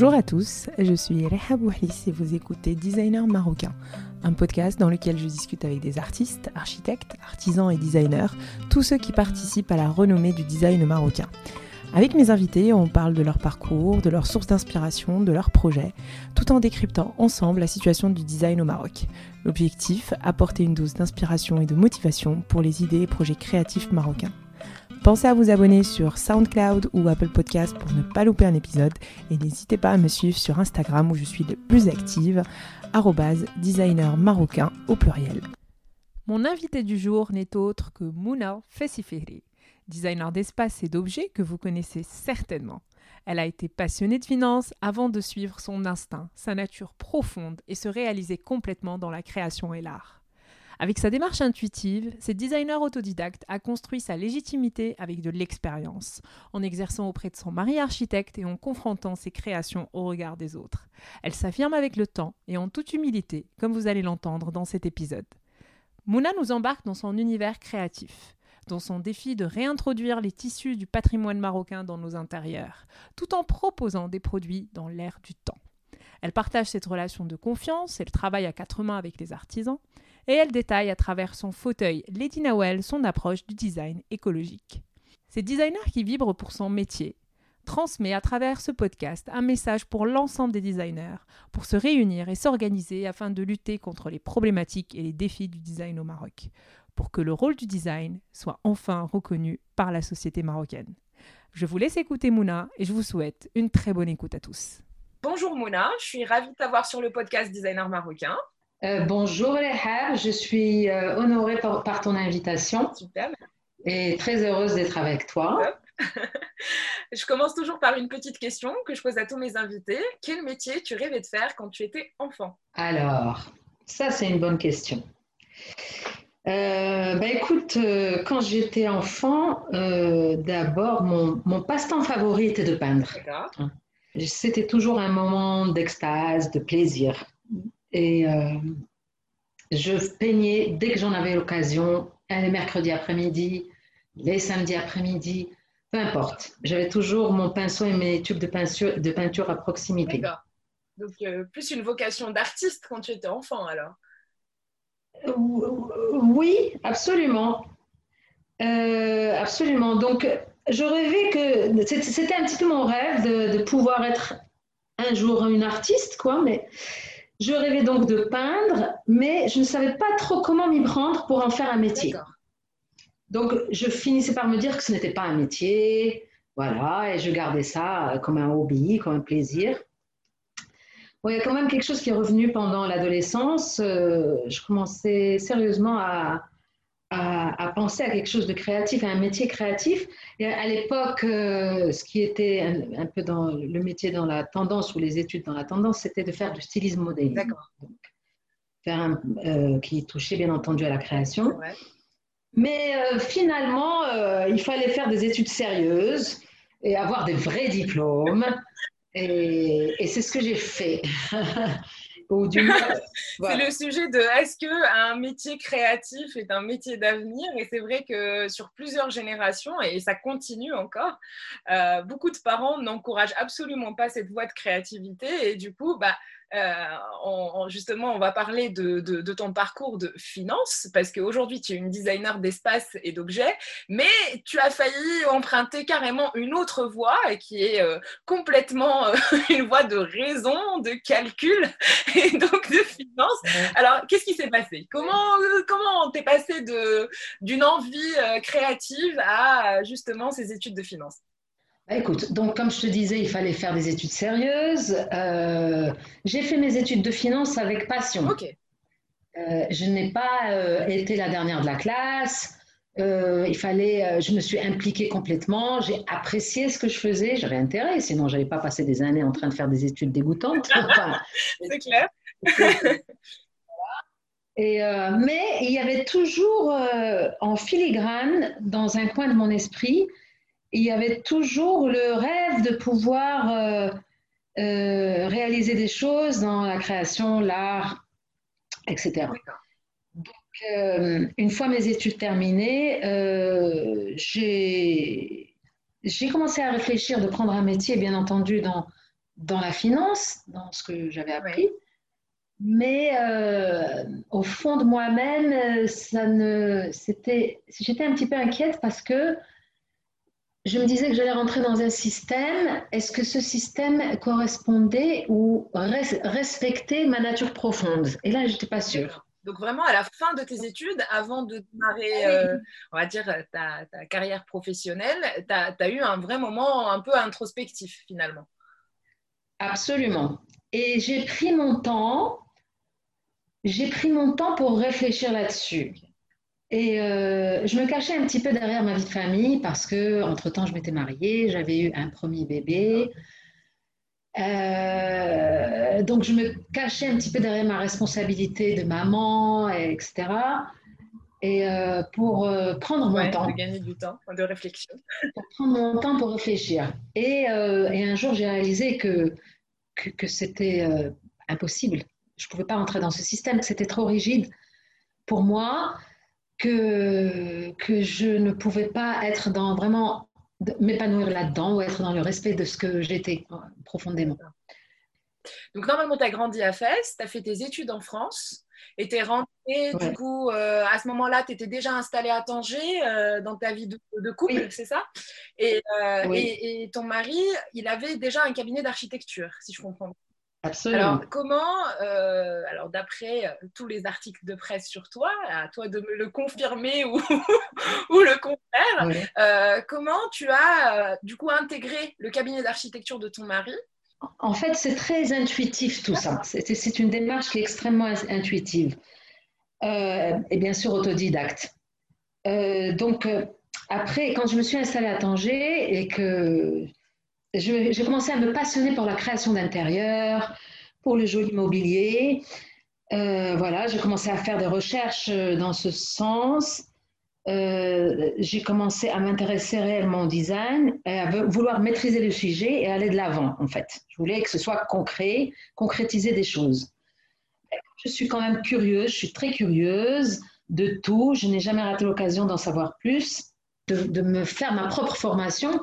Bonjour à tous, je suis Reha Bouhlis et vous écoutez Designer Marocain, un podcast dans lequel je discute avec des artistes, architectes, artisans et designers, tous ceux qui participent à la renommée du design marocain. Avec mes invités, on parle de leur parcours, de leurs sources d'inspiration, de leurs projets, tout en décryptant ensemble la situation du design au Maroc. L'objectif, apporter une dose d'inspiration et de motivation pour les idées et projets créatifs marocains. Pensez à vous abonner sur SoundCloud ou Apple Podcast pour ne pas louper un épisode et n'hésitez pas à me suivre sur Instagram où je suis le plus active, designer marocain au pluriel. Mon invité du jour n'est autre que Mouna Fessiferi, designer d'espace et d'objets que vous connaissez certainement. Elle a été passionnée de finance avant de suivre son instinct, sa nature profonde et se réaliser complètement dans la création et l'art. Avec sa démarche intuitive, cette designer autodidacte a construit sa légitimité avec de l'expérience, en exerçant auprès de son mari architecte et en confrontant ses créations au regard des autres. Elle s'affirme avec le temps et en toute humilité, comme vous allez l'entendre dans cet épisode. Mouna nous embarque dans son univers créatif, dans son défi de réintroduire les tissus du patrimoine marocain dans nos intérieurs, tout en proposant des produits dans l'air du temps. Elle partage cette relation de confiance, elle travaille à quatre mains avec les artisans, et elle détaille à travers son fauteuil Lady Nawel son approche du design écologique. C'est designer qui vibre pour son métier transmet à travers ce podcast un message pour l'ensemble des designers, pour se réunir et s'organiser afin de lutter contre les problématiques et les défis du design au Maroc, pour que le rôle du design soit enfin reconnu par la société marocaine. Je vous laisse écouter Mouna et je vous souhaite une très bonne écoute à tous. Bonjour Mouna, je suis ravie de t'avoir sur le podcast Designer Marocain. Euh, bonjour Léhab, je suis euh, honorée par, ton invitation. Super. Et très heureuse d'être avec toi. je commence toujours par une petite question que je pose à tous mes invités. Quel métier tu rêvais de faire quand tu étais enfant? Alors, ça c'est une bonne question. Euh, bah, écoute, quand j'étais enfant, d'abord, mon, mon passe-temps favori était de peindre. C'était toujours un moment d'extase, de plaisir. Et euh, je peignais dès que j'en avais l'occasion, les mercredis après-midi, les samedis après-midi, peu importe. J'avais toujours mon pinceau et mes tubes de peinture, de peinture à proximité. D'accord. Donc, euh, plus une vocation d'artiste quand tu étais enfant, alors euh, Oui, absolument. absolument. Donc, je rêvais que c'était un petit peu mon rêve de, de, pouvoir être un jour une artiste, quoi, mais je rêvais donc de peindre, mais je ne savais pas trop comment m'y prendre pour en faire un métier. Donc, je finissais par me dire que ce n'était pas un métier, voilà, et je gardais ça comme un hobby, comme un plaisir. il y a quand même quelque chose qui est revenu pendant l'adolescence. Euh, je commençais sérieusement à, à, penser à quelque chose de créatif, à un métier créatif. Et à l'époque, euh, ce qui était un, peu dans le métier dans la tendance ou les études dans la tendance, c'était de faire du stylisme modélisme. D'accord. Faire un, euh, qui touchait bien entendu à la création. Mais euh, finalement, il fallait faire des études sérieuses et avoir des vrais diplômes. Et, et c'est ce que j'ai fait. c'est le sujet de est-ce que un métier créatif est un métier d'avenir? Et c'est vrai que sur plusieurs générations, et ça continue encore, euh, beaucoup de parents n'encouragent absolument pas cette voie de créativité. Et du coup, bah, euh, justement, on va parler de, ton parcours de finance, parce qu'aujourd'hui, tu es une designer d'espace et d'objets, mais tu as failli emprunter carrément une autre voie, qui est euh, complètement euh, une voie de raison, de calcul et donc de finance. Alors, qu'est-ce qui s'est passé? Comment comment t'es passé d'une envie créative à justement ces études de finance? Bah, écoute, donc comme je te disais, il fallait faire des études sérieuses. Euh, j'ai fait mes études de finance avec passion. Ok. Euh, je n'ai pas euh, été la dernière de la classe. il fallait, je me suis impliquée complètement. J'ai apprécié ce que je faisais. J'avais intérêt, sinon je n'allais pas passer des années en train de faire des études dégoûtantes. C'est clair. Et, mais il y avait toujours en filigrane, dans un coin de mon esprit, il y avait toujours le rêve de pouvoir euh, euh, réaliser des choses dans la création, l'art, etc. Donc, euh, une fois mes études terminées, j'ai commencé à réfléchir de prendre un métier, bien entendu, dans, dans la finance, dans ce que j'avais appris. Mais au fond de moi-même, ça ne, c'était, j'étais un petit peu inquiète parce que je me disais que j'allais rentrer dans un système. Est-ce que ce système correspondait ou respectait ma nature profonde? Et là, je n'étais pas sûre. Donc vraiment à la fin de tes études, avant de démarrer, euh, on va dire, ta, carrière professionnelle, tu as, eu un vrai moment un peu introspectif finalement. Absolument. Et j'ai pris mon temps, j'ai pris mon temps pour réfléchir là-dessus. Et euh, je me cachais un petit peu derrière ma vie de famille parce que, entre-temps, je m'étais mariée, j'avais eu un premier bébé. Euh, donc, je me cachais un petit peu derrière ma responsabilité de maman, etc. Et euh, pour prendre mon temps. De gagner du temps, de réflexion. Pour prendre mon temps pour réfléchir. Et, et un jour, j'ai réalisé que, que, que c'était impossible. Je ne pouvais pas entrer dans ce système, que c'était trop rigide pour moi que, que je ne pouvais pas être dans vraiment m'épanouir là-dedans ou être dans le respect de ce que j'étais profondément. Donc normalement, tu as grandi à Fès, tu as fait tes études en France et tu es rentrée, du coup, euh, à ce moment-là, tu étais déjà installée à Tanger euh, dans ta vie de, couple, c'est ça? Et, euh, et, et, ton mari, il avait déjà un cabinet d'architecture, si je comprends bien. Absolument. Alors, comment, euh, alors d'après euh, tous les articles de presse sur toi, à toi de me le confirmer ou, ou le contraire, euh, comment tu as du coup intégré le cabinet d'architecture de ton mari? En fait, c'est très intuitif tout ça. C'est une démarche qui est extrêmement intuitive et bien sûr autodidacte. donc, après, quand je me suis installée à Tanger et que j'ai commencé à me passionner pour la création d'intérieur, pour le joli mobilier. Euh, voilà, j'ai commencé à faire des recherches euh, dans ce sens. Euh, j'ai commencé à m'intéresser réellement au design et à vouloir maîtriser le sujet et aller de l'avant, en fait. Je voulais que ce soit concret, concrétiser des choses. Je suis quand même curieuse, je suis très curieuse de tout. Je n'ai jamais raté l'occasion d'en savoir plus, de, de, me faire ma propre formation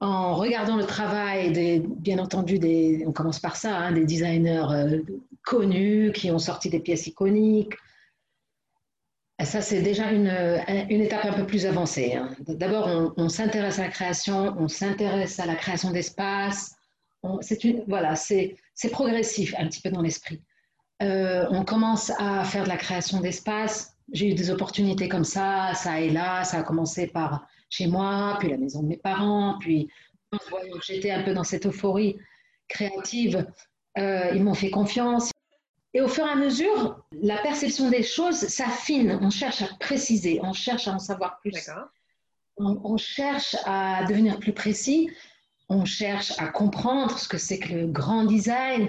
en regardant le travail des, bien entendu, des, on commence par ça, hein, des designers euh, connus qui ont sorti des pièces iconiques. ça, c'est déjà une, une, étape un peu plus avancée. Hein. D'abord, on, s'intéresse à la création, on s'intéresse à la création d'espace. C'est voilà, c'est progressif un petit peu dans l'esprit. Euh, on commence à faire de la création d'espace. J'ai eu des opportunités comme ça, ça et là. Ça a commencé par chez moi, puis la maison de mes parents, puis j'étais un peu dans cette euphorie créative, euh, ils m'ont fait confiance. Et au fur et à mesure, la perception des choses s'affine, on cherche à préciser, on cherche à en savoir plus. On, on, cherche à devenir plus précis, on cherche à comprendre ce que c'est que le grand design,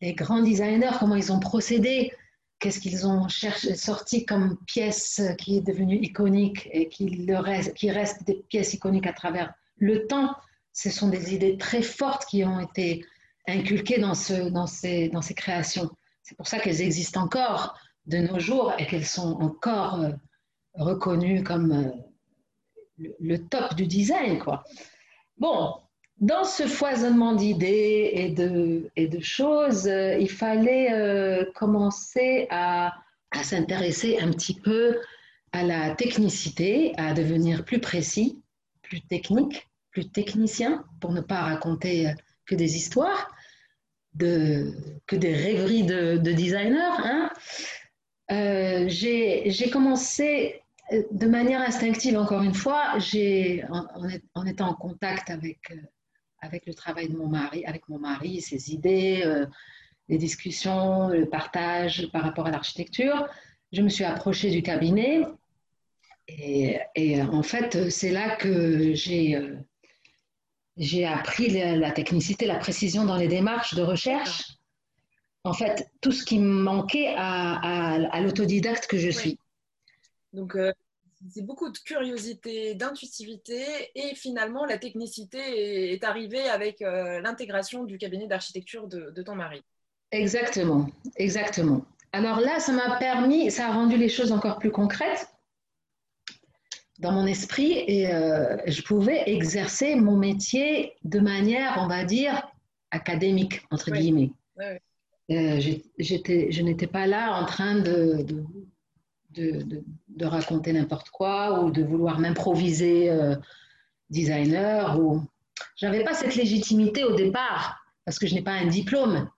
les grands designers, comment ils ont procédé, qu'est-ce qu'ils ont cherché, sorti comme pièce qui est devenue iconique et qui, reste, des pièces iconiques à travers le temps. Ce sont des idées très fortes qui ont été inculquées dans, ce, dans, ces, créations. C'est pour ça qu'elles existent encore de nos jours et qu'elles sont encore euh, reconnues comme euh, le, top du design. Bon, dans ce foisonnement d'idées et de, et de choses, euh, il fallait euh, commencer à, à s'intéresser un petit peu à la technicité, à devenir plus précis, plus technique, plus technicien, pour ne pas raconter euh, que des histoires, de, que des rêveries de, de designers. Hein. J'ai commencé de manière instinctive, encore une fois, en, en, étant en contact avec avec le travail de mon mari, avec mon mari, ses idées, euh, les discussions, le partage par rapport à l'architecture. Je me suis approchée du cabinet et, et en fait, c'est là que j'ai euh, j'ai appris la, la, technicité, la précision dans les démarches de recherche. En fait, tout ce qui me manquait à, à, à l'autodidacte que je suis. Donc, euh, c'est beaucoup de curiosité, d'intuitivité et finalement la technicité est, arrivée avec euh, l'intégration du cabinet d'architecture de, ton mari. Exactement, exactement. Alors là, ça m'a permis, ça a rendu les choses encore plus concrètes dans mon esprit et euh, je pouvais exercer mon métier de manière, on va dire, académique, entre guillemets. Euh, je n'étais pas là en train de, de, raconter n'importe quoi ou de vouloir m'improviser euh, designer. Ou... Je n'avais pas cette légitimité au départ parce que je n'ai pas un diplôme.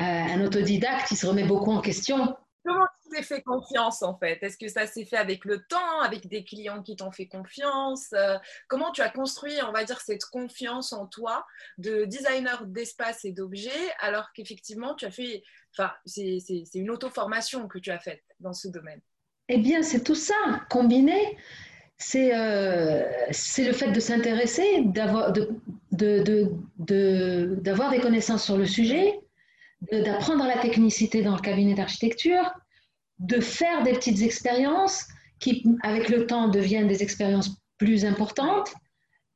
Euh, un autodidacte, il se remet beaucoup en question. Comment tu t'es fait confiance en fait? Est-ce que ça s'est fait avec le temps, avec des clients qui t'ont fait confiance? Euh, Comment tu as construit, on va dire, cette confiance en toi de designer d'espace et d'objets alors qu'effectivement tu as fait, enfin, c'est une auto-formation que tu as faite dans ce domaine? Eh bien, c'est tout ça combiné c'est euh, le fait de s'intéresser, d'avoir de, de, de, des connaissances sur le sujet, d'apprendre la technicité dans le cabinet d'architecture, de faire des petites expériences qui, avec le temps, deviennent des expériences plus importantes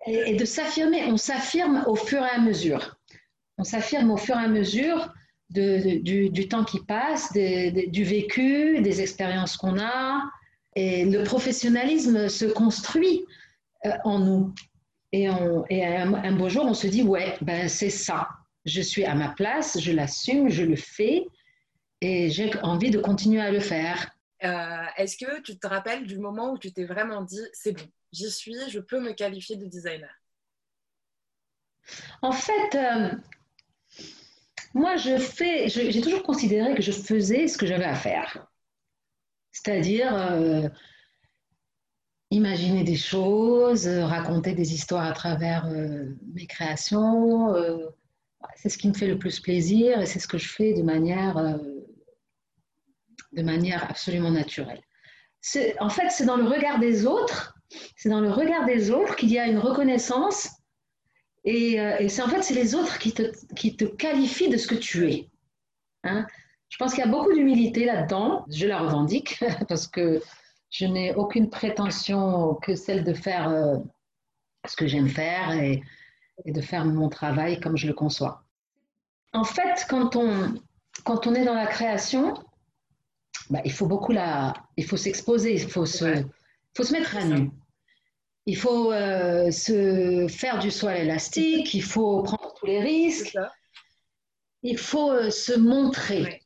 et, de s'affirmer. On s'affirme au fur et à mesure. On s'affirme au fur et à mesure de, du, du, temps qui passe, du vécu, des expériences qu'on a. Et le professionnalisme se construit euh, en nous. Et, on, et un, un, beau jour, on se dit, ouais, ben c'est ça je suis à ma place, je l'assume, je le fais et j'ai envie de continuer à le faire. Euh, est-ce que tu te rappelles du moment où tu t'es vraiment dit, c'est bon, j'y suis, je peux me qualifier de designer? En fait, euh, moi, je fais, j'ai toujours considéré que je faisais ce que j'avais à faire. C'est-à-dire euh, imaginer des choses, raconter des histoires à travers mes créations c'est ce qui me fait le plus plaisir et c'est ce que je fais de manière, euh, de manière absolument naturelle. En fait, c'est dans le regard des autres, c'est dans le regard des autres qu'il y a une reconnaissance et, euh, c'est en fait c'est les autres qui te, qui te qualifient de ce que tu es. Hein. je pense qu'il y a beaucoup d'humilité là-dedans. Je la revendique parce que je n'ai aucune prétention que celle de faire euh, ce que j'aime faire et, et de faire mon travail comme je le conçois. En fait, quand on, quand on est dans la création, bah, il faut beaucoup la, il faut s'exposer, il faut se, faut se mettre à nu. Il faut euh, se faire du soie élastique, il faut prendre tous les risques, il faut euh, se montrer.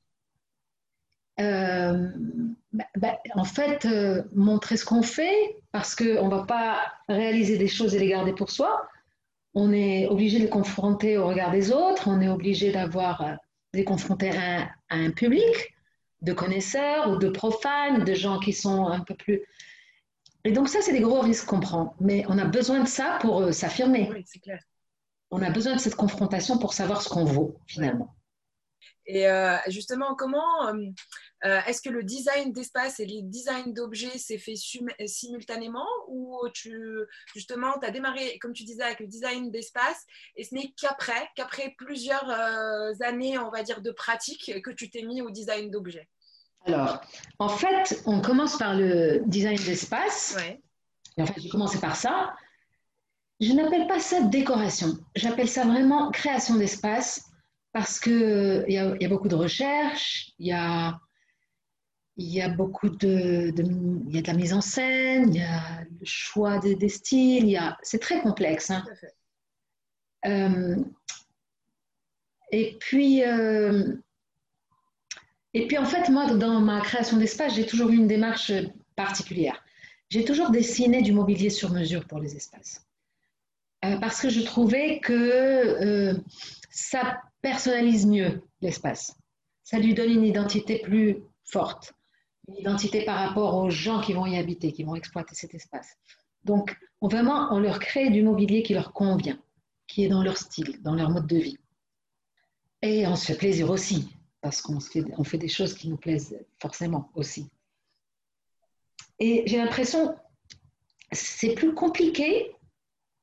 Euh, bah, bah, en fait, montrer ce qu'on fait, parce qu'on ne va pas réaliser des choses et les garder pour soi. On est obligé de les confronter au regard des autres, on est obligé d'avoir euh, les confronter à, un public de connaisseurs ou de profanes, de gens qui sont un peu plus... Et donc ça, c'est des gros risques qu'on prend. Mais on a besoin de ça pour euh, s'affirmer. Oui, c'est clair. On a besoin de cette confrontation pour savoir ce qu'on vaut, finalement. Et euh, justement, comment euh, est-ce que le design d'espace et le design d'objets s'est fait simultanément ou tu justement tu as démarré, comme tu disais, avec le design d'espace et ce n'est qu'après, qu'après plusieurs euh, années, on va dire, de pratique que tu t'es mis au design d'objets? Alors, en fait, on commence par le design d'espace. Ouais. En fait, j'ai commencé par ça. Je n'appelle pas ça décoration, j'appelle ça vraiment création d'espace parce qu'il y, y, a beaucoup de recherches, il y a il y a beaucoup de, il y a de la mise en scène, il y a le choix des, des styles, c'est très complexe. Hein. Euh, et puis, euh, et puis en fait, moi, dans ma création d'espace, j'ai toujours eu une démarche particulière. J'ai toujours dessiné du mobilier sur mesure pour les espaces. Euh, parce que je trouvais que ça personnalise mieux l'espace. Ça lui donne une identité plus forte une identité par rapport aux gens qui vont y habiter, qui vont exploiter cet espace. Donc, on, vraiment, on leur crée du mobilier qui leur convient, qui est dans leur style, dans leur mode de vie. Et on se fait plaisir aussi, parce qu'on fait, on fait des choses qui nous plaisent forcément aussi. Et j'ai l'impression, c'est plus compliqué,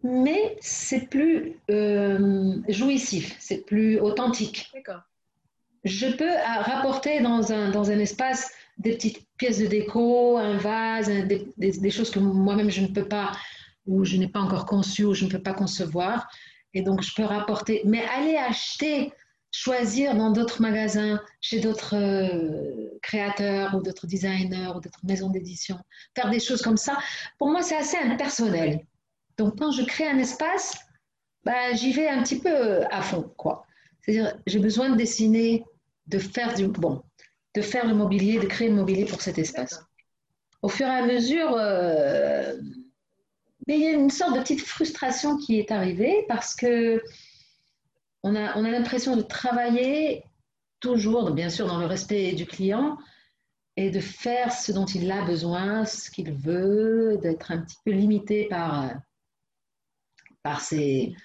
mais c'est plus euh, jouissif, c'est plus authentique. Je peux rapporter dans un, dans un espace des petites pièces de déco, un vase, des, choses que moi-même je ne peux pas, ou je n'ai pas encore conçu, ou je ne peux pas concevoir. Et donc je peux rapporter. Mais aller acheter, choisir dans d'autres magasins, chez d'autres euh, créateurs, ou d'autres designers, ou d'autres maisons d'édition, faire des choses comme ça, pour moi c'est assez impersonnel. Donc quand je crée un espace, bah, j'y vais un petit peu à fond. C'est-à-dire, j'ai besoin de dessiner, de faire du bon, de faire le mobilier, de créer le mobilier pour cet espace. Au fur et à mesure, euh, il y a une sorte de petite frustration qui est arrivée parce que on a, on a l'impression de travailler toujours, bien sûr, dans le respect du client et de faire ce dont il a besoin, ce qu'il veut, d'être un petit peu limité par, par ses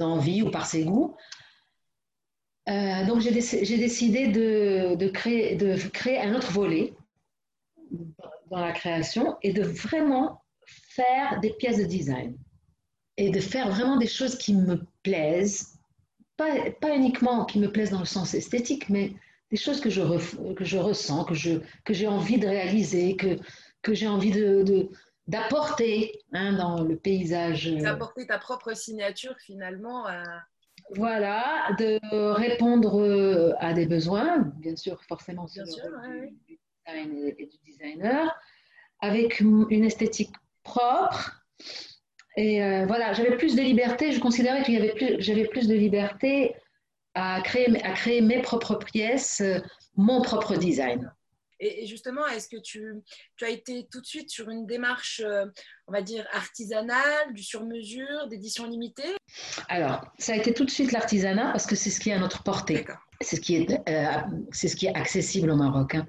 envies ou par ses goûts. Euh, donc j'ai décidé de, de, créer, de créer un autre volet dans la création et de vraiment faire des pièces de design et de faire vraiment des choses qui me plaisent, pas, pas uniquement qui me plaisent dans le sens esthétique, mais des choses que je, que je ressens, que j'ai que envie de réaliser, que, que j'ai envie de, d'apporter hein, dans le paysage. D'apporter ta propre signature finalement. À voilà, de répondre euh, à des besoins, bien sûr, forcément sur le du, design et du designer, avec une esthétique propre. Et euh, voilà, j'avais plus de liberté, je considérais que j'avais plus, de liberté à créer, à créer mes propres pièces, euh, mon propre design. Et justement, est-ce que tu, tu, as été tout de suite sur une démarche, euh, on va dire, artisanale, du sur-mesure, d'édition limitée? Alors, ça a été tout de suite l'artisanat parce que c'est ce qui est à notre portée. C'est ce, qui est, euh, c'est ce qui est accessible au Maroc. Hein.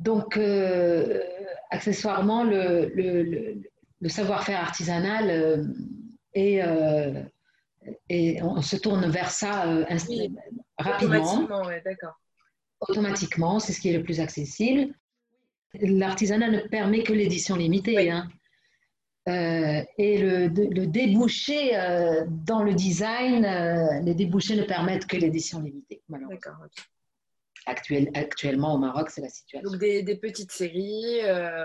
Donc, euh, accessoirement, le, le, le, savoir-faire artisanal et, et on se tourne vers ça rapidement. Oui, d'accord automatiquement, c'est ce qui est le plus accessible. L'artisanat ne permet que l'édition limitée. Hein. Euh, et le, débouché euh, dans le design, euh, les débouchés ne permettent que l'édition limitée, actuellement, au Maroc, c'est la situation. Donc, des, petites séries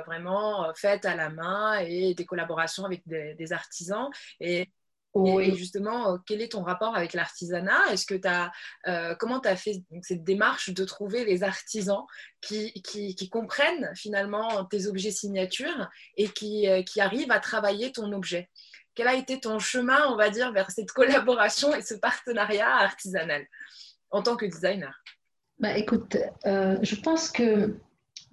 vraiment faites à la main et des collaborations avec des, des artisans. Et et justement, euh, quel est ton rapport avec l'artisanat? Est-ce que tu as, euh, comment tu as fait cette démarche de trouver les artisans qui, qui, comprennent finalement tes objets signatures et qui, euh, qui, arrivent à travailler ton objet? Quel a été ton chemin, on va dire, vers cette collaboration et ce partenariat artisanal en tant que designer? Bah, Écoute, je pense que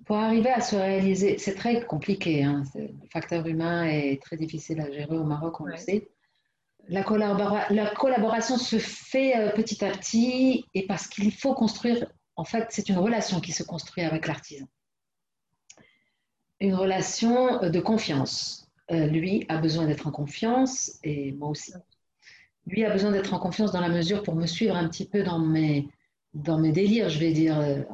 pour arriver à se réaliser, c'est très compliqué. Hein, le facteur humain est très difficile à gérer au Maroc, on le sait la, collaboration se fait euh, petit à petit et parce qu'il faut construire, en fait, c'est une relation qui se construit avec l'artisan. Une relation euh, de confiance. Euh, lui a besoin d'être en confiance et moi aussi. Lui a besoin d'être en confiance dans la mesure pour me suivre un petit peu dans mes, dans mes délires, je vais dire,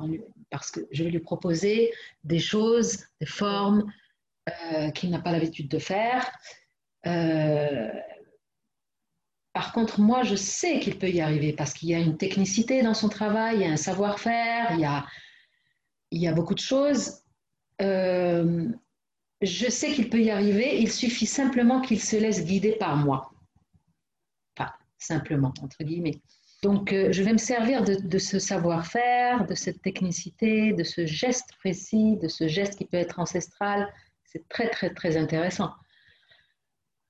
parce que je vais lui proposer des choses, des formes qu'il n'a pas l'habitude de faire. Par contre, moi, je sais qu'il peut y arriver parce qu'il y a une technicité dans son travail, il y a un savoir-faire, il y a, beaucoup de choses. Euh, je sais qu'il peut y arriver, il suffit simplement qu'il se laisse guider par moi. Enfin, simplement, entre guillemets. Donc, euh, je vais me servir de, de ce savoir-faire, de cette technicité, de ce geste précis, de ce geste qui peut être ancestral. C'est très, très, très intéressant.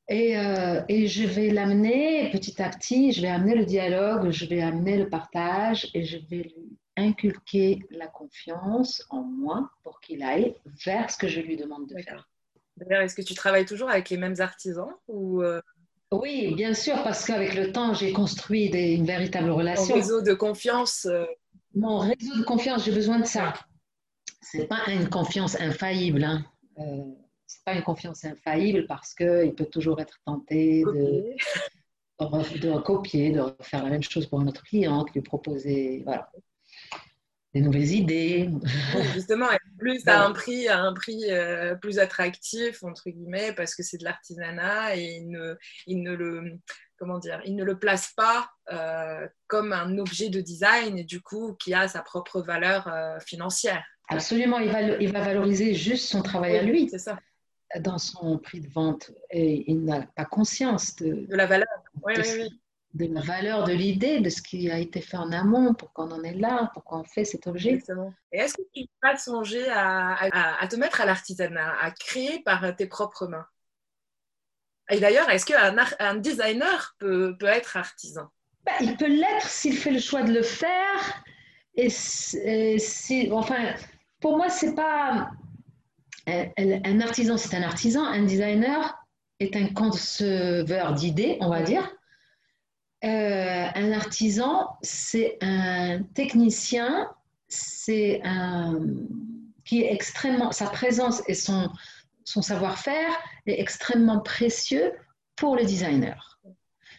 Et, euh, et, je vais l'amener petit à petit, je vais amener le dialogue, je vais amener le partage et je vais lui inculquer la confiance en moi pour qu'il aille vers ce que je lui demande de faire. D'ailleurs, est-ce que tu travailles toujours avec les mêmes artisans ou euh? Oui, bien sûr, parce qu'avec le temps, j'ai construit des, une véritable relation. Mon réseau de confiance. Euh. Mon réseau de confiance, j'ai besoin de ça. Ce n'est pas une confiance infaillible. Hein c'est pas une confiance infaillible parce qu'il peut toujours être tenté de, de, copier, de faire la même chose pour un autre client, de lui proposer voilà, des nouvelles idées. Justement, et plus à un prix, à un prix euh, plus attractif, entre guillemets, parce que c'est de l'artisanat et il ne, il ne le comment dire, il ne le place pas euh, comme un objet de design et du coup qui a sa propre valeur euh, financière. Absolument, il va, il va valoriser juste son travail à lui. C'est ça dans son prix de vente et il n'a pas conscience de, de la valeur. de, la valeur de l'idée, de ce qui a été fait en amont, pourquoi on en est là, pourquoi on fait cet objet. Et est-ce que tu as songé à, à, te mettre à l'artisanat, à créer par tes propres mains? Et d'ailleurs, est-ce qu'un un designer peut, peut être artisan? Bah, Il peut l'être s'il fait le choix de le faire. Et, si, enfin, pour moi, c'est pas un, artisan, c'est un artisan. Un designer est un conceveur d'idées, on va dire. Euh, un artisan, c'est un technicien, c'est un qui est extrêmement, sa présence et son, savoir-faire est extrêmement précieux pour le designer.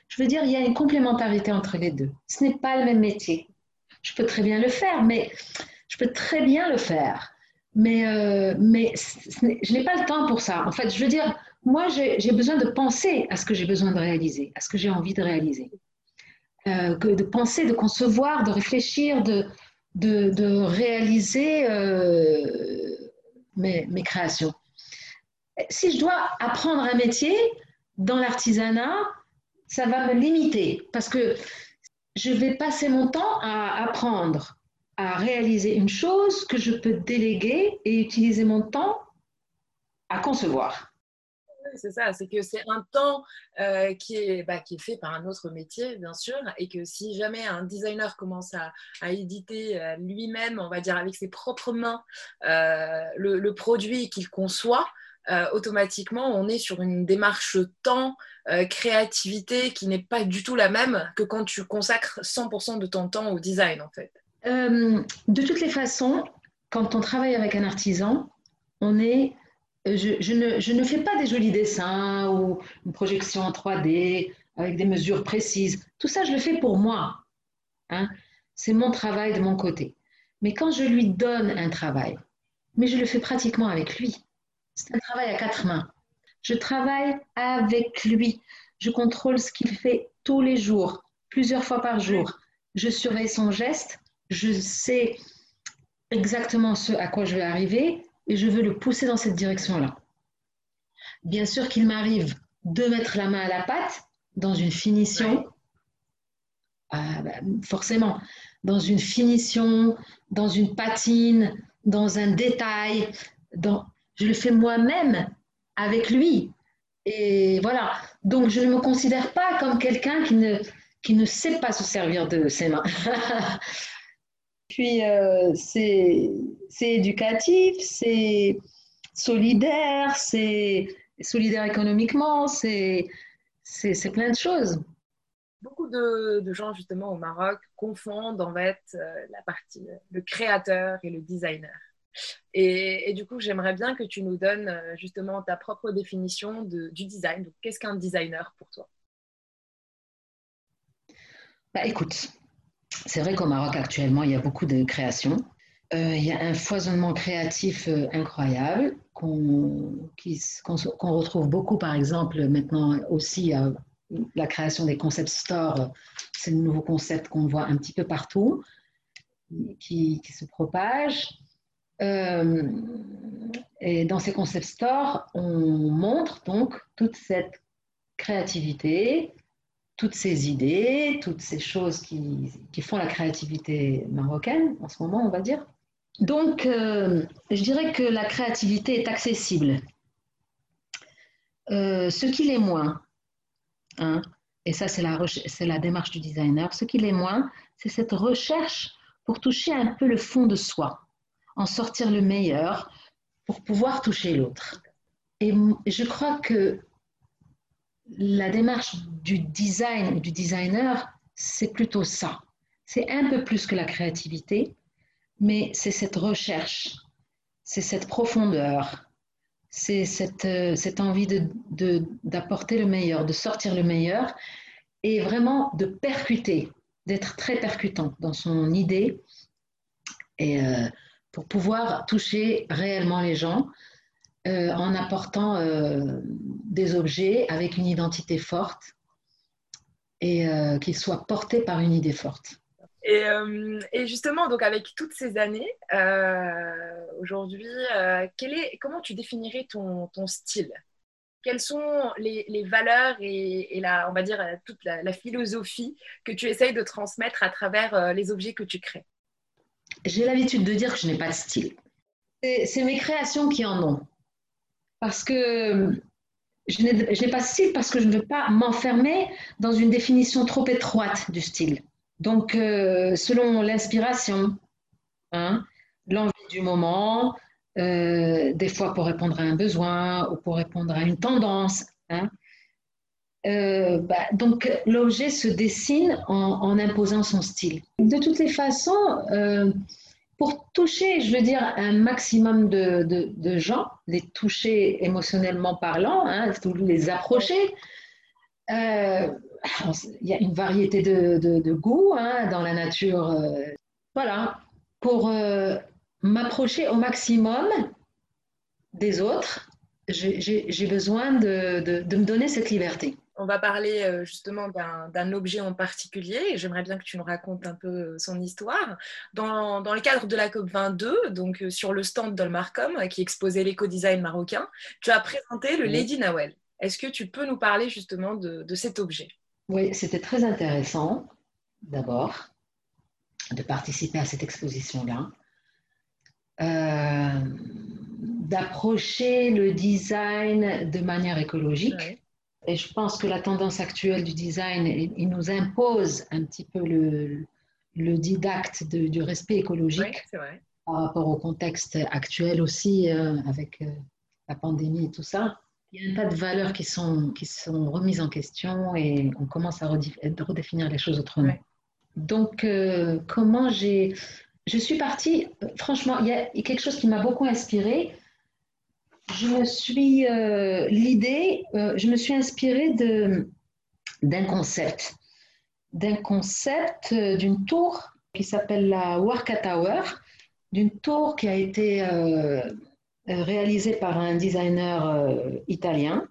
Je veux dire, il y a une complémentarité entre les deux. Ce n'est pas le même métier. Je peux très bien le faire, mais je peux très bien le faire. Mais, euh, mais je n'ai pas le temps pour ça. En fait, je veux dire, moi, j'ai besoin de penser à ce que j'ai besoin de réaliser, à ce que j'ai envie de réaliser. Euh, de penser, de concevoir, de réfléchir, de, de, réaliser euh, mes, mes, créations. Si je dois apprendre un métier dans l'artisanat, ça va me limiter parce que je vais passer mon temps à apprendre à réaliser une chose que je peux déléguer et utiliser mon temps à concevoir c'est ça, c'est que c'est un temps euh, qui, est, bah, qui est fait par un autre métier, bien sûr, et que si jamais un designer commence à, éditer euh, lui-même, on va dire avec ses propres mains, euh, le, produit qu'il conçoit, automatiquement, on est sur une démarche temps, créativité qui n'est pas du tout la même que quand tu consacres 100% de ton temps au design, en fait. de toutes les façons, quand on travaille avec un artisan, on est je, ne, fais pas des jolis dessins ou une projection en 3D avec des mesures précises. Tout ça, je le fais pour moi. Hein. C'est mon travail de mon côté. Mais quand je lui donne un travail, mais je le fais pratiquement avec lui. C'est un travail à quatre mains. Je travaille avec lui. Je contrôle ce qu'il fait tous les jours, plusieurs fois par jour. Je surveille son geste. Je sais exactement ce à quoi je vais arriver et je veux le pousser dans cette direction-là. Bien sûr qu'il m'arrive de mettre la main à la pâte dans une finition, ah, bah, forcément, dans une finition, dans une patine, dans un détail. Dans... Je le fais moi-même avec lui. Et voilà. Donc, je ne me considère pas comme quelqu'un qui ne, qui ne sait pas se servir de ses mains. Puis, euh, c'est éducatif, c'est solidaire, c'est solidaire économiquement, c'est plein de choses. Beaucoup de, gens, justement, au Maroc, confondent en fait euh, la partie, le créateur et le designer. Et, du coup, j'aimerais bien que tu nous donnes euh, justement ta propre définition de, du design. Qu'est-ce qu'un designer pour toi? Bah, Écoute, c'est vrai qu'au Maroc actuellement, il y a beaucoup de créations. Euh, il y a un foisonnement créatif euh, incroyable qu'on retrouve beaucoup, par exemple, maintenant aussi à la création des concept stores. C'est le nouveau concept qu'on voit un petit peu partout, qui, se propage. Euh, et dans ces concept stores, on montre donc toute cette créativité, toutes ces idées, toutes ces choses qui, font la créativité marocaine en ce moment, on va dire. Donc, euh, je dirais que la créativité est accessible. Euh, ce qui l'est moins, hein, et ça c'est la, la démarche du designer, ce qui l'est moins, c'est cette recherche pour toucher un peu le fond de soi, en sortir le meilleur pour pouvoir toucher l'autre. Et je crois que la démarche du design, du designer, c'est plutôt ça. C'est un peu plus que la créativité, mais c'est cette recherche, c'est cette profondeur, c'est cette, euh, envie d'apporter le meilleur, de sortir le meilleur et vraiment de percuter, d'être très percutant dans son idée et euh, pour pouvoir toucher réellement les gens euh, en apportant euh, des objets avec une identité forte et euh, qu'ils soient portés par une idée forte. Et, justement, donc avec toutes ces années, aujourd'hui, comment tu définirais ton, style? Quelles sont les, valeurs et, la, on va dire toute la, philosophie que tu essayes de transmettre à travers les objets que tu crées? J'ai l'habitude de dire que je n'ai pas de style. C'est mes créations qui en ont. Parce que je n'ai pas style parce que je ne veux pas m'enfermer dans une définition trop étroite du style. Donc, euh, selon l'inspiration, hein, l'envie du moment, euh, des fois pour répondre à un besoin ou pour répondre à une tendance. Hein, euh, bah, donc, l'objet se dessine en, imposant son style. De toutes les façons, pour toucher, je veux dire, un maximum de, gens, les toucher émotionnellement parlant, hein, les approcher, euh, il y a une variété de, goûts hein, dans la nature. Euh, voilà, pour euh, m'approcher au maximum des autres, j'ai besoin de me donner cette liberté on va parler euh, justement d'un objet en particulier et j'aimerais bien que tu nous racontes un peu euh, son histoire. Dans, le cadre de la COP22, donc euh, sur le stand d'Olmarcom qui exposait l'éco-design marocain, tu as présenté le Lady Nawel. Est-ce que tu peux nous parler justement de, cet objet? Oui, c'était très intéressant d'abord de participer à cette exposition-là. d'approcher le design de manière écologique. Et je pense que la tendance actuelle du design, il nous impose un petit peu le, le didacte du respect écologique par rapport au contexte actuel aussi, euh, avec euh, la pandémie et tout ça. Il y a un tas de valeurs qui sont, qui sont remises en question et on commence à redéfinir les choses autrement. Donc, euh, comment j'ai... Je suis partie, franchement, il y a quelque chose qui m'a beaucoup inspirée je me suis euh, l'idée, euh, je me suis inspirée de d'un concept, d'un concept euh, d'une tour qui s'appelle la Warka Tower, d'une tour qui a été réalisée par un designer italien,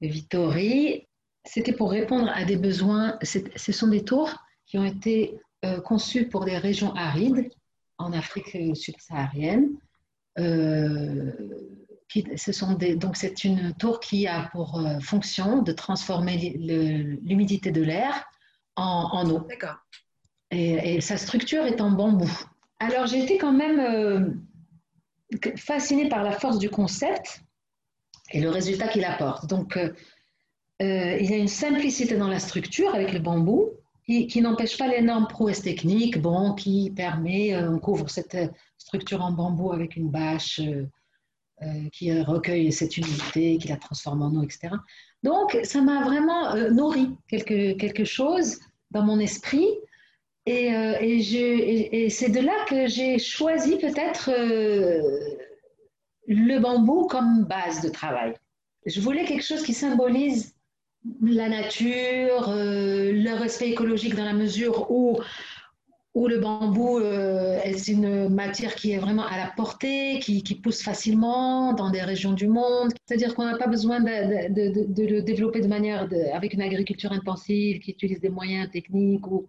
Vittori. C'était pour répondre à des besoins. Ce sont des tours qui ont été conçues pour des régions arides en Afrique subsaharienne ce sont des, donc c'est une tour qui a pour euh, fonction de transformer l'humidité de l'air en, eau. D'accord. Et, sa structure est en bambou. Alors j'ai été quand même euh, fascinée par la force du concept et le résultat qu'il apporte. Donc euh, il y a une simplicité dans la structure avec le bambou qui, qui n'empêche pas l'énorme prouesse technique, bon, qui permet, on couvre cette structure en bambou avec une bâche qui recueille cette humidité, qui la transforme en eau, etc. Donc, ça m'a vraiment euh, nourri quelque, quelque chose dans mon esprit. Et, euh, et, c'est de là que j'ai choisi peut-être le bambou comme base de travail. Je voulais quelque chose qui symbolise la nature, le respect écologique dans la mesure où où le bambou euh, est une matière qui est vraiment à la portée, qui, pousse facilement dans des régions du monde. C'est-à-dire qu'on n'a pas besoin de, le développer de manière avec une agriculture intensive qui utilise des moyens techniques ou,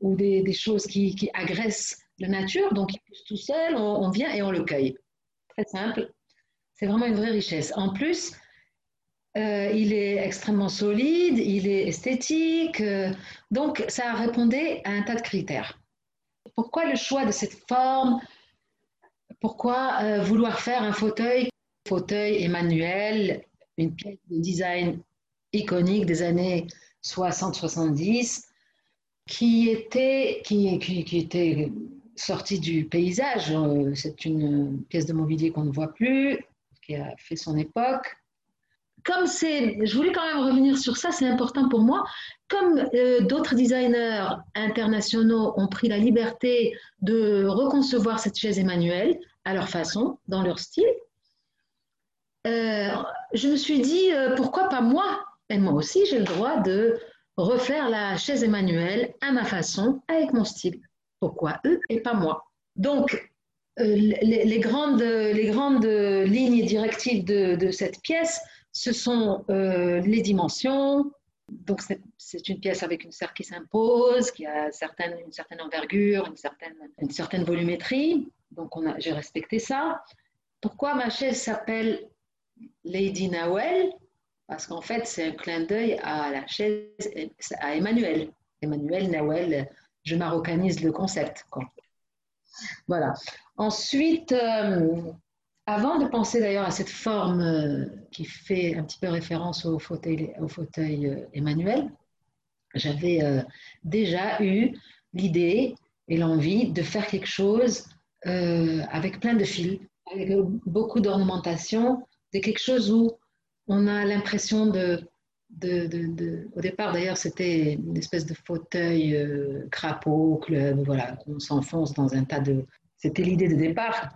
ou des, choses qui, agressent la nature. Donc, il pousse tout seul, on, vient et on le cueille. Très simple. C'est vraiment une vraie richesse. En plus, euh, il est extrêmement solide, il est esthétique. Euh, donc, ça répondait à un tas de critères. Pourquoi le choix de cette forme? Pourquoi euh, vouloir faire un fauteuil? Fauteuil Emmanuel, une pièce de design iconique des années 60-70 qui était, qui, qui, était sortie du paysage. Euh, c'est une pièce de mobilier qu'on ne voit plus, qui a fait son époque comme c'est, je voulais quand même revenir sur ça, c'est important pour moi. Comme euh, d'autres designers internationaux ont pris la liberté de reconcevoir cette chaise Emmanuel à leur façon, dans leur style, euh, je me suis dit euh, pourquoi pas moi? Et moi aussi, j'ai le droit de refaire la chaise Emmanuel à ma façon, avec mon style. Pourquoi eux et pas moi? Donc, les, grandes, les grandes lignes directives de, de cette pièce, ce sont euh, les dimensions. Donc, c'est une pièce avec une serre qui s'impose, qui a une certaine envergure, une certaine, volumétrie. Donc, j'ai respecté ça. Pourquoi ma chaise s'appelle Lady Nawel? Parce qu'en fait, c'est un clin d'œil à la chaise, à Emmanuel. Emmanuel Nawel, je marocanise le concept. Voilà. Ensuite, euh, avant de penser d'ailleurs à cette forme euh, qui fait un petit peu référence au fauteuil, au fauteuil euh, Emmanuel, j'avais euh, déjà eu l'idée et l'envie de faire quelque chose avec plein de fils, avec beaucoup d'ornementation, de quelque chose où on a l'impression de, de, Au départ, d'ailleurs, c'était une espèce de fauteuil crapaud, club, voilà, on s'enfonce dans un tas de. C'était l'idée de départ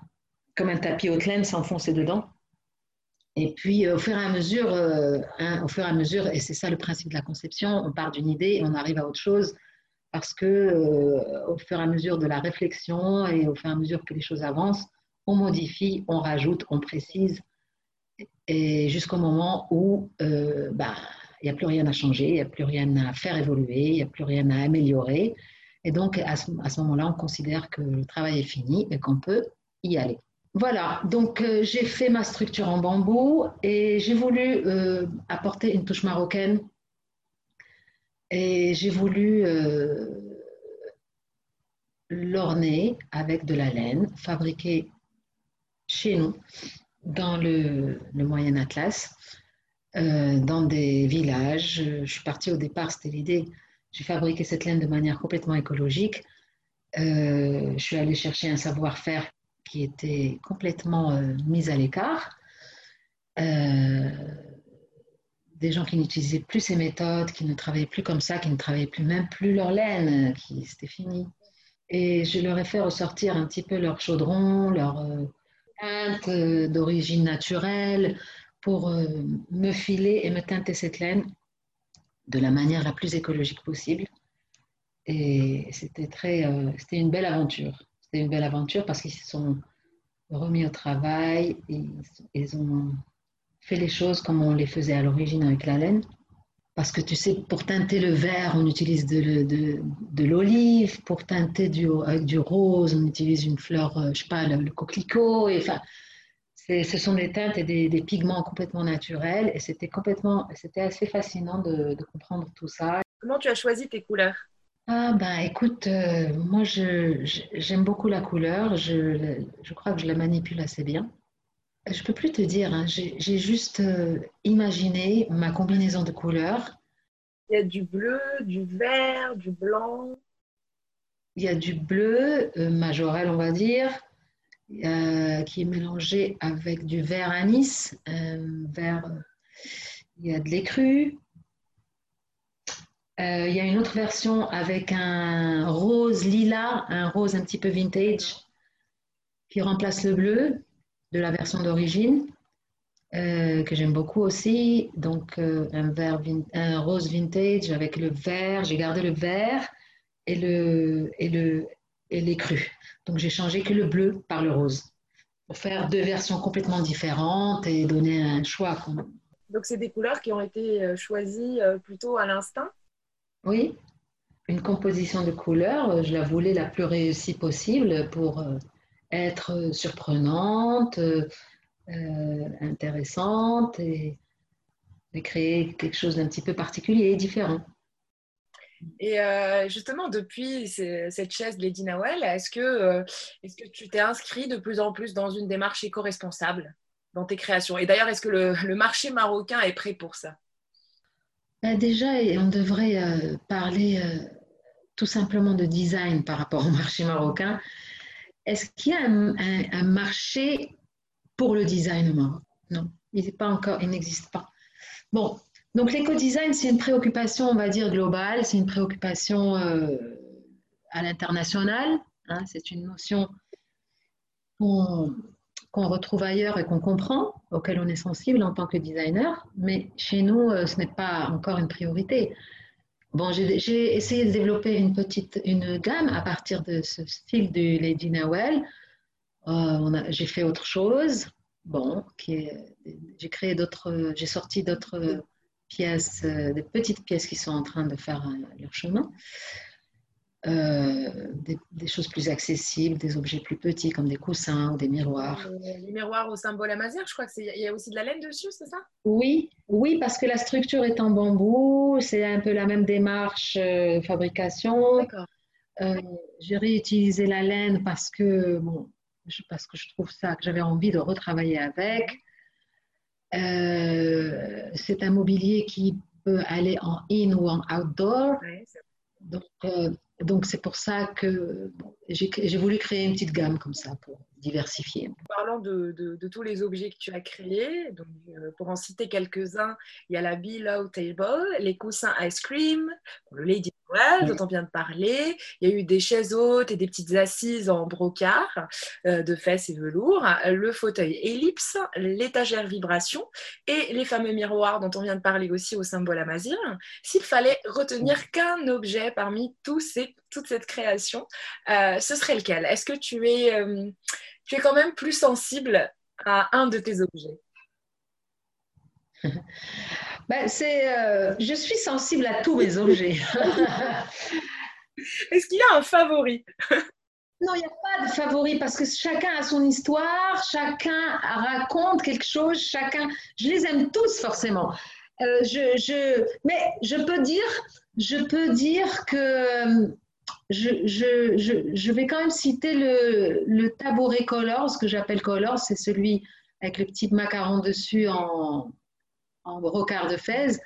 comme un tapis haute laine s'enfoncer dedans. Et puis, euh, au fur et à mesure, euh, hein, au fur et à mesure, et c'est ça le principe de la conception, on part d'une idée et on arrive à autre chose parce que euh, au fur et à mesure de la réflexion et au fur et à mesure que les choses avancent, on modifie, on rajoute, on précise, et jusqu'au moment où bah, il n'y a plus rien à changer, il n'y a plus rien à faire évoluer, il n'y a plus rien à améliorer. Et donc, à ce moment-là, on considère que le travail est fini et qu'on peut y aller. Voilà, donc euh, j'ai fait ma structure en bambou et j'ai voulu euh, apporter une touche marocaine et j'ai voulu euh, l'orner avec de la laine fabriquée chez nous dans le, Moyen Atlas, dans des villages. Je suis partie au départ, c'était l'idée. J'ai fabriqué cette laine de manière complètement écologique. je suis allée chercher un savoir-faire qui étaient complètement euh, mis à l'écart. Euh, des gens qui n'utilisaient plus ces méthodes, qui ne travaillaient plus comme ça, qui ne travaillaient plus même plus leur laine, qui c'était fini. Et je leur ai fait ressortir un petit peu leur chaudron, leur euh, teinte d'origine naturelle, pour me filer et me teinter cette laine de la manière la plus écologique possible. Et c'était très, c'était une belle aventure une belle aventure parce qu'ils se sont remis au travail, et ils ont fait les choses comme on les faisait à l'origine avec la laine. Parce que tu sais, pour teinter le vert, on utilise de, de, l'olive. Pour teinter du, avec du rose, on utilise une fleur, euh, je sais pas, le, coquelicot. Et, enfin, ce sont des teintes et des, pigments complètement naturels. Et c'était complètement, c'était assez fascinant de comprendre tout ça. Comment tu as choisi tes couleurs? Ah ben écoute, euh, moi j'aime beaucoup la couleur, je, je, crois que je la manipule assez bien. Je peux plus te dire, hein, j'ai juste euh, imaginé ma combinaison de couleurs. Il y a du bleu, du vert, du blanc. Il y a du bleu euh, majorel, on va dire, qui est mélangé avec du vert anis, vert, il y a de l'écru, euh, il y a une autre version avec un rose lila, un rose un petit peu vintage, qui remplace le bleu de la version d'origine, euh, que j'aime beaucoup aussi. Donc euh, un, vert, un rose vintage avec le vert, j'ai gardé le vert et le et le et les crus. Donc j'ai changé que le bleu par le rose pour faire deux versions complètement différentes et donner un choix. Donc c'est des couleurs qui ont été choisies plutôt à l'instinct? Oui, une composition de couleurs, je la voulais la plus réussie possible pour euh, être surprenante, euh, intéressante et, créer quelque chose d'un petit peu particulier et différent. Et euh, justement, depuis cette chaise Lady Nawel, est-ce que, que tu t'es inscrit de plus en plus dans une démarche éco-responsable dans tes créations? Et d'ailleurs, est-ce que le marché marocain est prêt pour ça? Déjà, on devrait euh, parler euh, tout simplement de design par rapport au marché marocain. Est-ce qu'il y a un, marché pour le design au Maroc? Non, il pas encore, il n'existe pas. Bon, donc l'éco-design, c'est une préoccupation, on va dire, globale, c'est une préoccupation euh, à l'international. Hein, c'est une notion qu'on qu'on retrouve ailleurs et qu'on comprend, auquel on est sensible en tant que designer, mais chez nous, euh, ce n'est pas encore une priorité. Bon, j'ai essayé de développer une petite une gamme à partir de ce style de Lady Nawel. Euh, j'ai fait autre chose. Bon, j'ai créé d'autres, j'ai sorti d'autres pièces, euh, des petites pièces qui sont en train de faire leur chemin. Euh, des, choses plus accessibles, des objets plus petits comme des coussins ou des miroirs. Euh, les miroirs au symbole amazir, je crois qu'il y a aussi de la laine dessus, c'est ça? Oui, oui, parce que la structure est en bambou, c'est un peu la même démarche de euh, fabrication. J'ai réutilisé la laine parce que bon, parce que je trouve ça que j'avais envie de retravailler avec. Euh, c'est un mobilier qui peut aller en in ou en outdoor. donc, euh, donc c'est pour ça que j'ai voulu créer une petite gamme comme ça pour diversifier. Parlant de, tous les objets que tu as créés, donc, euh, pour en citer quelques-uns, il y a la Below Table, les coussins Ice Cream, le Lady dont on vient de parler. Il y a eu des chaises hautes et des petites assises en brocart euh, de fesses et velours, le fauteuil ellipse, l'étagère vibration et les fameux miroirs dont on vient de parler aussi au symbole Amazir. S'il fallait retenir qu'un objet parmi tous ces, toute cette création, euh, ce serait lequel? Est-ce que tu es, euh, tu es quand même plus sensible à un de tes objets? Ben, c'est, euh, je suis sensible à tous mes objets. Est-ce qu'il y a un favori? Non, il n'y a pas de favori parce que chacun a son histoire, chacun raconte quelque chose, chacun. Je les aime tous forcément. Euh, je, je, mais je peux dire, je peux dire que je, je, je vais quand même citer le, le tabouret Color, ce que j'appelle Color, c'est celui avec le petit macaron dessus en, en brocart de Fès,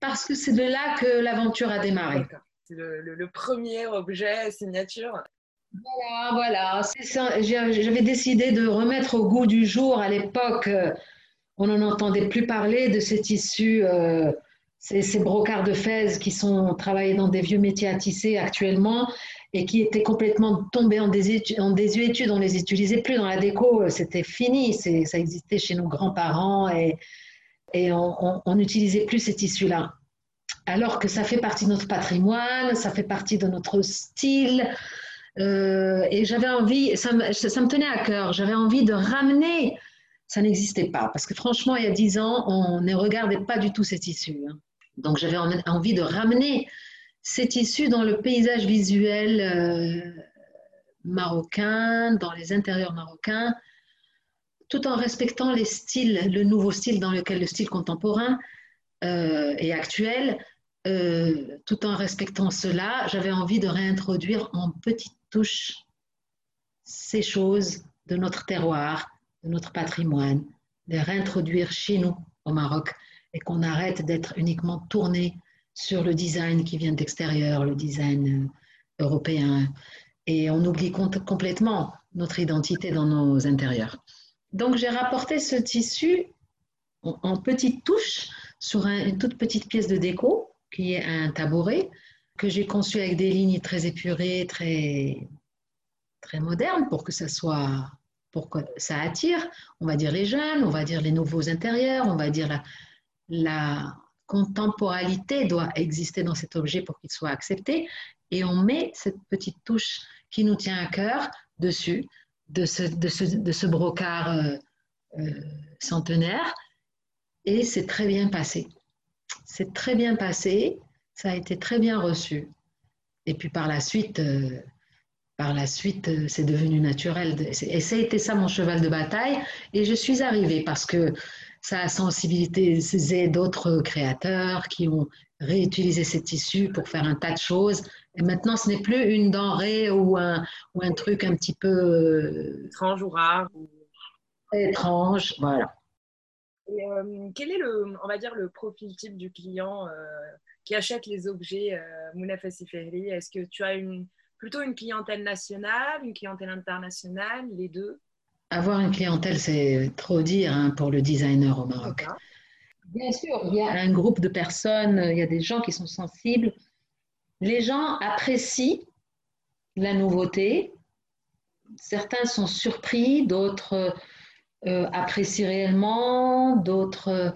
parce que c'est de là que l'aventure a démarré. C'est le, premier objet signature. Voilà, voilà. J'avais décidé de remettre au goût du jour à l'époque. Euh, on n'en entendait plus parler de ces tissus, euh, ces, brocarts de Fès qui sont travaillés dans des vieux métiers à tisser actuellement et qui étaient complètement tombés en, désuétude. En désuétude. On les utilisait plus dans la déco, c'était fini. Ça existait chez nos grands-parents et, et on n'utilisait plus ces tissus-là. Alors que ça fait partie de notre patrimoine, ça fait partie de notre style. Euh, et j'avais envie, ça me, tenait à cœur, j'avais envie de ramener, ça n'existait pas, parce que franchement, il y a dix ans, on ne regardait pas du tout ces tissus. Hein. Donc j'avais envie de ramener ces tissus dans le paysage visuel euh, marocain, dans les intérieurs marocains, tout en respectant les styles, le nouveau style dans lequel le style contemporain euh, est actuel, euh, tout en respectant cela, j'avais envie de réintroduire en petites touches ces choses de notre terroir, de notre patrimoine, de réintroduire chez nous au Maroc et qu'on arrête d'être uniquement tourné sur le design qui vient d'extérieur, le design euh, européen, et on oublie complètement notre identité dans nos intérieurs. Donc j'ai rapporté ce tissu en, petites touches sur une toute petite pièce de déco qui est un tabouret que j'ai conçu avec des lignes très épurées, très, très modernes pour que ça soit pour que ça attire, on va dire les jeunes, on va dire les nouveaux intérieurs, on va dire la, la contemporalité doit exister dans cet objet pour qu'il soit accepté. Et on met cette petite touche qui nous tient à cœur dessus de ce, de ce, de ce brocart euh, euh, centenaire. Et c'est très bien passé. C'est très bien passé, ça a été très bien reçu. Et puis par la suite, euh, par la suite, c'est devenu naturel. Et ça a été ça mon cheval de bataille. Et je suis arrivée parce que ça a sensibilisé d'autres créateurs qui ont réutilisé ces tissus pour faire un tas de choses. Et maintenant, ce n'est plus une denrée ou un, ou un truc un petit peu euh, étrange ou rare. Étrange, voilà. Et, euh, quel est le, on va dire, le profil type du client euh, qui achète les objets euh, Mounaf Est-ce que tu as une, plutôt une clientèle nationale, une clientèle internationale, les deux? Avoir une clientèle, c'est trop dire hein, pour le designer au Maroc. Bien sûr, il y a un groupe de personnes, il y a des gens qui sont sensibles les gens apprécient la nouveauté. Certains sont surpris, d'autres euh, apprécient réellement, d'autres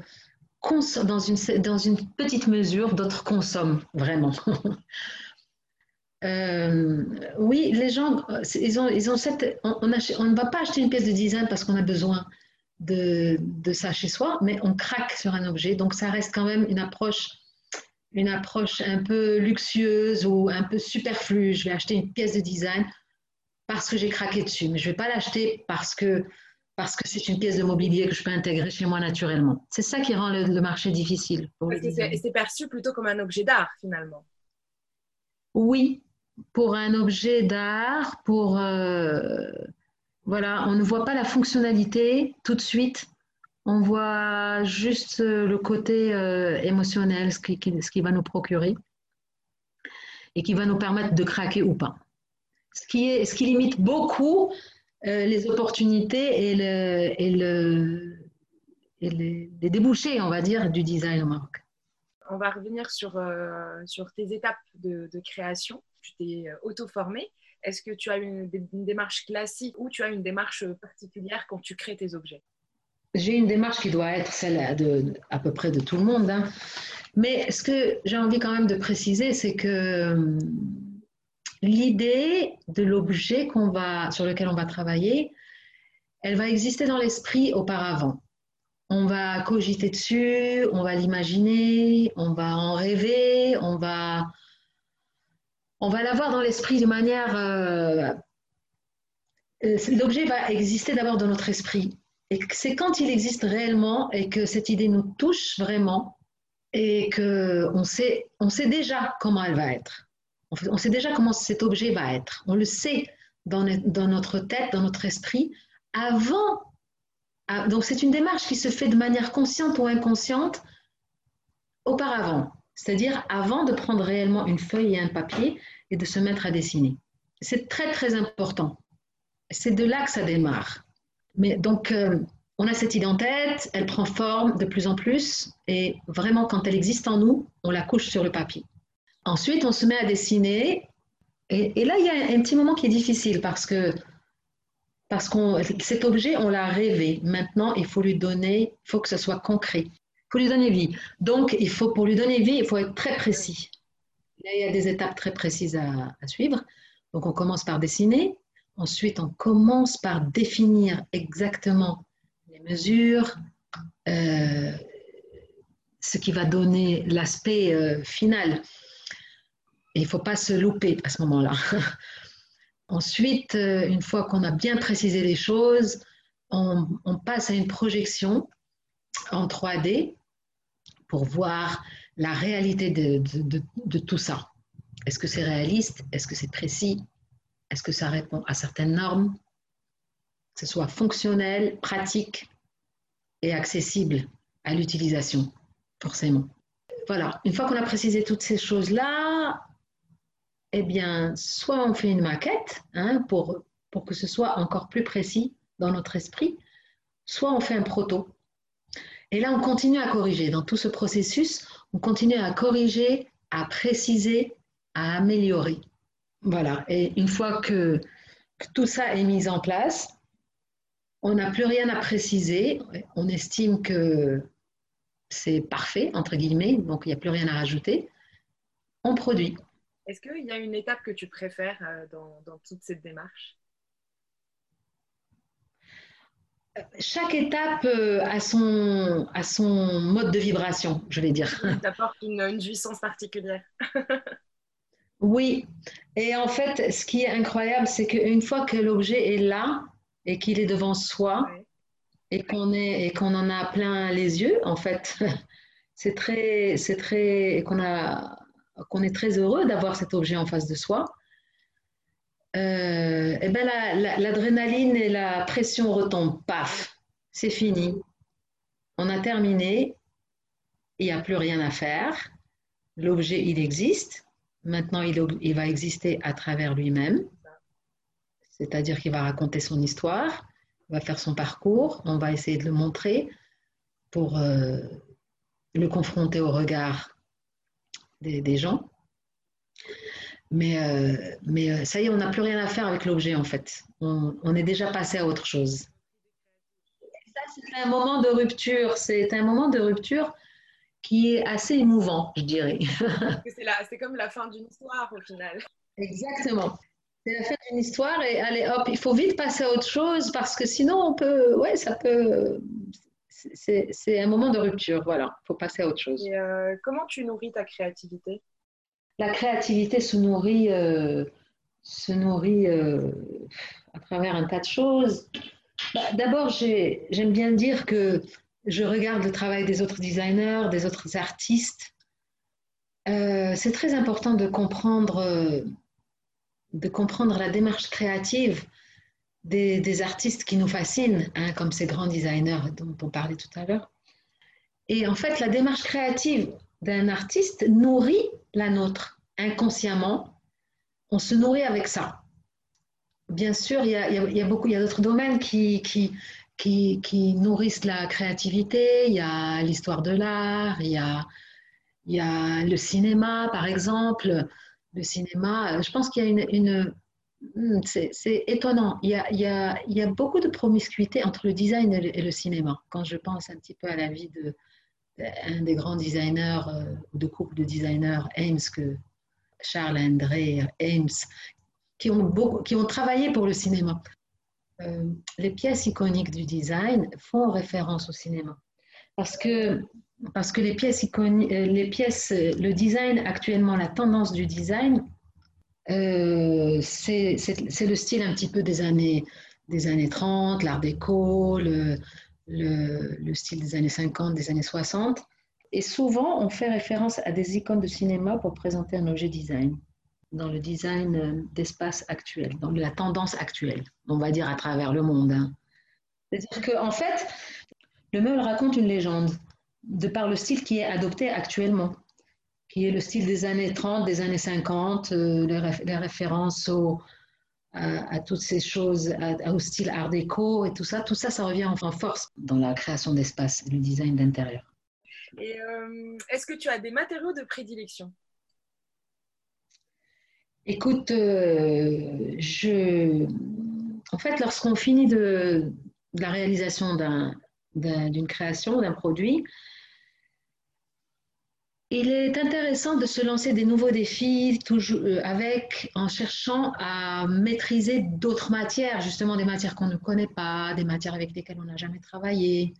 une, dans une petite mesure, d'autres consomment vraiment. Euh, oui, les gens, ils ont, ils ont cette, on, on, ne va pas acheter une pièce de design parce qu'on a besoin de, de, ça chez soi, mais on craque sur un objet. Donc ça reste quand même une approche une approche un peu luxueuse ou un peu superflue. Je vais acheter une pièce de design parce que j'ai craqué dessus, mais je ne vais pas l'acheter parce que parce que c'est une pièce de mobilier que je peux intégrer chez moi naturellement. C'est ça qui rend le, marché difficile. C'est perçu plutôt comme un objet d'art finalement. Oui, pour un objet d'art, pour euh, Voilà, on ne voit pas la fonctionnalité tout de suite. On voit juste le côté euh, émotionnel, ce qui, va nous procurer et qui va nous permettre de craquer ou pas. Ce qui, limite beaucoup euh, les opportunités et, le, et, le, et les, débouchés, on va dire, du design au Maroc. On va revenir sur, euh, tes étapes de, création. Tu t'es auto-formé. Est-ce que tu as une, démarche classique ou tu as une démarche particulière quand tu crées tes objets? J'ai une démarche qui doit être celle de, à peu près de tout le monde. Hein. Mais ce que j'ai envie quand même de préciser, c'est que l'idée de l'objet qu'on va, sur lequel on va travailler, elle va exister dans l'esprit auparavant. On va cogiter dessus, on va l'imaginer, on va en rêver, on va, on va l'avoir dans l'esprit de manière... Euh, euh l'objet va exister d'abord dans notre esprit. Et c'est quand il existe réellement et que cette idée nous touche vraiment et qu'on sait, on sait déjà comment elle va être. On sait déjà comment cet objet va être. On le sait dans, dans notre tête, dans notre esprit, avant. Donc c'est une démarche qui se fait de manière consciente ou inconsciente auparavant, c'est-à-dire avant de prendre réellement une feuille et un papier et de se mettre à dessiner. C'est très très important. C'est de là que ça démarre. Mais donc euh, on a cette idée en tête, elle prend forme de plus en plus et vraiment quand elle existe en nous, on la couche sur le papier. Ensuite, on se met à dessiner. Et, là, il y a un petit moment qui est difficile parce que parce qu'on cet objet, on l'a rêvé. Maintenant, il faut lui donner, il faut que ce soit concret. Il faut lui donner vie. Donc, il faut, pour lui donner vie, il faut être très précis. Là, il y a des étapes très précises à, suivre. Donc, on commence par dessiner. Ensuite, on commence par définir exactement les mesures, euh, ce qui va donner l'aspect euh, final. Il ne faut pas se louper à ce moment-là. Ensuite, euh, une fois qu'on a bien précisé les choses, on, passe à une projection en 3D pour voir la réalité de, tout ça. Est-ce que c'est réaliste? Est-ce que c'est précis? Est-ce que ça répond à certaines normes? Que ce soit fonctionnel, pratique et accessible à l'utilisation, forcément. Voilà, une fois qu'on a précisé toutes ces choses-là, eh bien, soit on fait une maquette hein, pour, pour que ce soit encore plus précis dans notre esprit, soit on fait un proto. Et là, on continue à corriger. Dans tout ce processus, on continue à corriger, à préciser, à améliorer. Voilà. Et une fois que, que tout ça est mis en place, on n'a plus rien à préciser. On estime que c'est parfait, entre guillemets, donc il n'y a plus rien à rajouter. On produit. Est-ce qu'il y a une étape que tu préfères euh, dans, toute cette démarche? Chaque étape euh, a son, a son mode de vibration, je vais dire. Ça apporte une, une jouissance particulière. oui, et en fait, ce qui est incroyable, c'est qu'une fois que l'objet est là et qu'il est devant soi et qu'on et qu'on en a plein les yeux, en fait, c'est très, c'est très, qu'on a qu'on est très heureux d'avoir cet objet en face de soi, euh, et ben l'adrénaline et la pression retombent. Paf, c'est fini. On a terminé. Il n'y a plus rien à faire. L'objet, il existe. Maintenant, il, va exister à travers lui-même. C'est-à-dire qu'il va raconter son histoire, il va faire son parcours. On va essayer de le montrer pour euh, le confronter au regard des, gens. Mais, euh, euh, ça y est, on n'a plus rien à faire avec l'objet en fait. On, est déjà passé à autre chose. ça, c'est un moment de rupture. C'est un moment de rupture qui est assez émouvant, je dirais. c'est comme la fin d'une histoire au final. Exactement. C'est la fin d'une histoire et allez hop, il faut vite passer à autre chose parce que sinon on peut, ouais, ça peut, c'est un moment de rupture, voilà, il faut passer à autre chose. Euh, comment tu nourris ta créativité? La créativité se nourrit, euh, se nourrit euh, à travers un tas de choses. Bah, d'abord, j'aime bien dire que je regarde le travail des autres designers, des autres artistes. c'est très important de comprendre, de comprendre la démarche créative des, artistes qui nous fascinent, hein, comme ces grands designers dont on parlait tout à l'heure. Et en fait, la démarche créative d'un artiste nourrit la nôtre inconsciemment. On se nourrit avec ça. Bien sûr, il y a, beaucoup, il y a d'autres domaines qui, qui, nourrissent la créativité. Il y a l'histoire de l'art, il y a, le cinéma, par exemple. Le cinéma, je pense qu'il y a une, Hmm, c'est étonnant. Il y, a, beaucoup de promiscuité entre le design et le, cinéma. Quand je pense un petit peu à la vie de, un des grands designers euh, de couple de designers, Ames, que Charles André Ames, qui ont, beaucoup, qui ont travaillé pour le cinéma. Euh, les pièces iconiques du design font référence au cinéma. Parce que, parce que les, pièces euh, les pièces, le design actuellement, la tendance du design, euh, c'est le style un petit peu des années, des années 30, l'art déco, le, le, style des années 50, des années 60. Et souvent, on fait référence à des icônes de cinéma pour présenter un objet design, dans le design d'espace actuel, dans la tendance actuelle, on va dire à travers le monde. Hein. C'est-à-dire qu'en en fait, le meuble raconte une légende de par le style qui est adopté actuellement qui est le style des années 30, des années 50, euh, les, références à, toutes ces choses, au style art déco et tout ça, tout ça, ça revient en force dans la création d'espace, le design d'intérieur. Et euh, est-ce que tu as des matériaux de prédilection? Écoute, euh, je... en fait, lorsqu'on finit de, la réalisation d'une création, d'un produit, il est intéressant de se lancer des nouveaux défis toujours euh, avec, en cherchant à maîtriser d'autres matières, justement des matières qu'on ne connaît pas, des matières avec lesquelles on n'a jamais travaillé.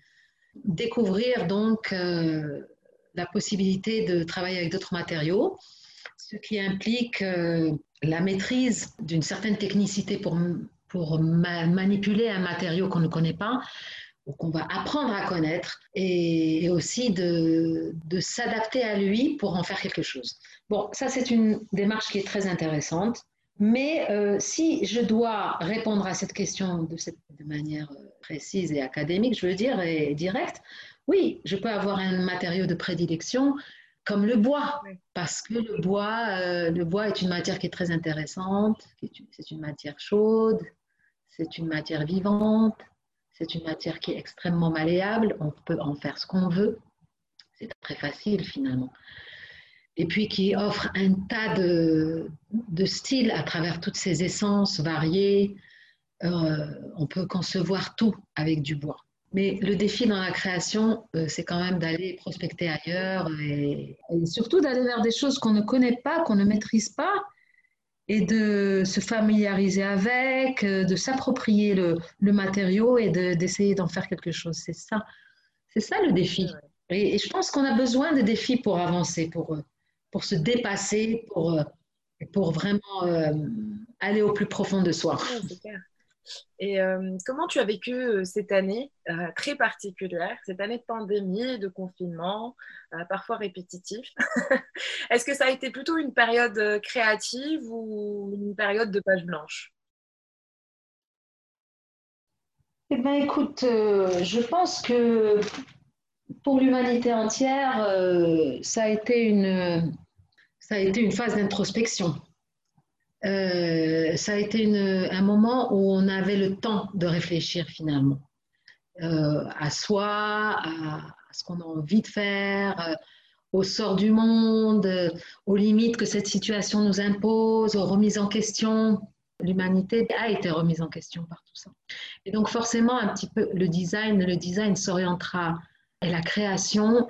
Découvrir donc euh, la possibilité de travailler avec d'autres matériaux, ce qui implique euh, la maîtrise d'une certaine technicité pour, pour manipuler un matériau qu'on ne connaît pas, qu'on va apprendre à connaître et, aussi de, s'adapter à lui pour en faire quelque chose. Bon, ça c'est une démarche qui est très intéressante, mais euh, si je dois répondre à cette question de, cette, de manière euh, précise et académique, je veux dire, et directe, oui, je peux avoir un matériau de prédilection comme le bois, parce que le bois, euh, le bois est une matière qui est très intéressante, c'est une matière chaude, c'est une matière vivante, c'est une matière qui est extrêmement malléable, on peut en faire ce qu'on veut, c'est très facile finalement. Et puis qui offre un tas de, styles à travers toutes ces essences variées. Euh, on peut concevoir tout avec du bois. Mais le défi dans la création, euh, c'est quand même d'aller prospecter ailleurs et surtout d'aller vers des choses qu'on ne connaît pas, qu'on ne maîtrise pas, et de se familiariser avec, euh, de s'approprier le, le, matériau et d'essayer d'en faire quelque chose. C'est ça, c'est ça le défi. Et, je pense qu'on a besoin de défis pour avancer, pour, pour se dépasser, pour, pour vraiment euh, aller au plus profond de soi. Et euh, comment tu as vécu euh, cette année euh, très particulière, cette année de pandémie, de confinement, parfois répétitif? Est-ce que ça a été plutôt une période créative ou une période de page blanche? Eh bien, écoute, je pense que pour l'humanité entière, ça, a été une, ça a été une phase d'introspection. Euh, ça a été un moment où on avait le temps de réfléchir finalement euh, à soi, à, ce qu'on a envie de faire, euh, au sort du monde, aux limites que cette situation nous impose, aux remises en question. L'humanité a été remise en question par tout ça. Et donc forcément, un petit peu, le design, le design s'orientera, et la création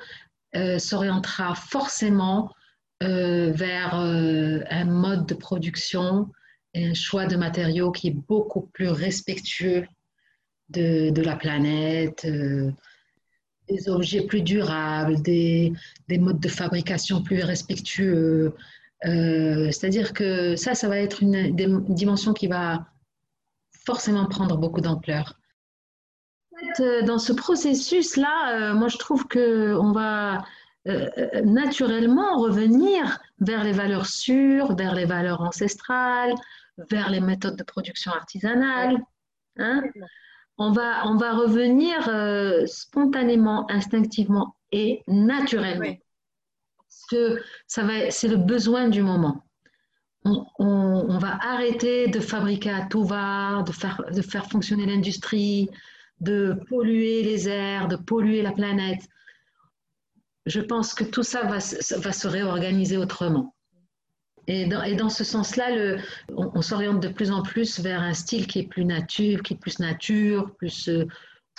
s'orientera forcément vers euh, un mode de production et un choix de matériaux qui est beaucoup plus respectueux de, la planète, euh, des objets plus durables, des, des, modes de fabrication plus respectueux. C'est-à-dire que ça, ça va être une, une dimension qui va forcément prendre beaucoup d'ampleur. Dans ce processus-là, moi, je trouve qu'on va euh, euh, naturellement revenir vers les valeurs sûres, vers les valeurs ancestrales, vers les méthodes de production artisanale. Hein on, va, on va revenir euh, spontanément, instinctivement et naturellement. Parce que ça va, c'est le besoin du moment. On, on, va arrêter de fabriquer à tout va, de faire, de faire fonctionner l'industrie, de polluer les airs, de polluer la planète. Je pense que tout ça va, va se réorganiser autrement. Et dans, et dans ce sens-là, on, s'oriente de plus en plus vers un style qui est plus nature, qui est plus nature, plus euh,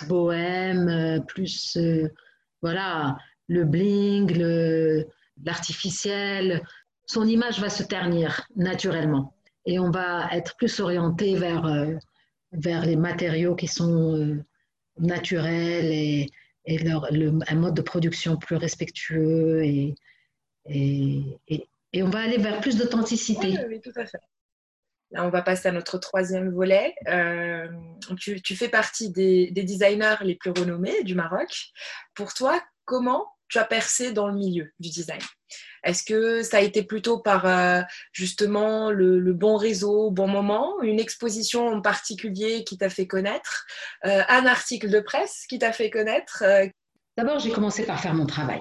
bohème, euh, plus euh, voilà, le bling, l'artificiel. Son image va se ternir naturellement. Et on va être plus orienté vers, vers les matériaux qui sont naturels et, et leur, un mode de production plus respectueux et, et, et on va aller vers plus d'authenticité. Oui, tout à fait. Là, on va passer à notre troisième volet. Euh, tu, fais partie des, designers les plus renommés du Maroc. Pour toi, comment tu as percé dans le milieu du design? Est-ce que ça a été plutôt par euh, justement le, bon réseau, bon moment, une exposition en particulier qui t'a fait connaître, euh, un article de presse qui t'a fait connaître D'abord, j'ai commencé par faire mon travail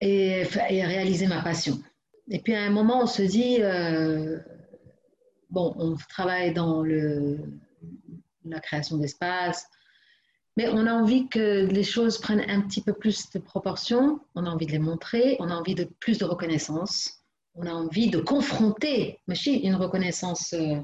et, et réaliser ma passion. Et puis à un moment, on se dit, euh, bon, on travaille dans le, la création d'espace, mais on a envie que les choses prennent un petit peu plus de proportions, on a envie de les montrer, on a envie de plus de reconnaissance, on a envie de confronter, mais une reconnaissance euh,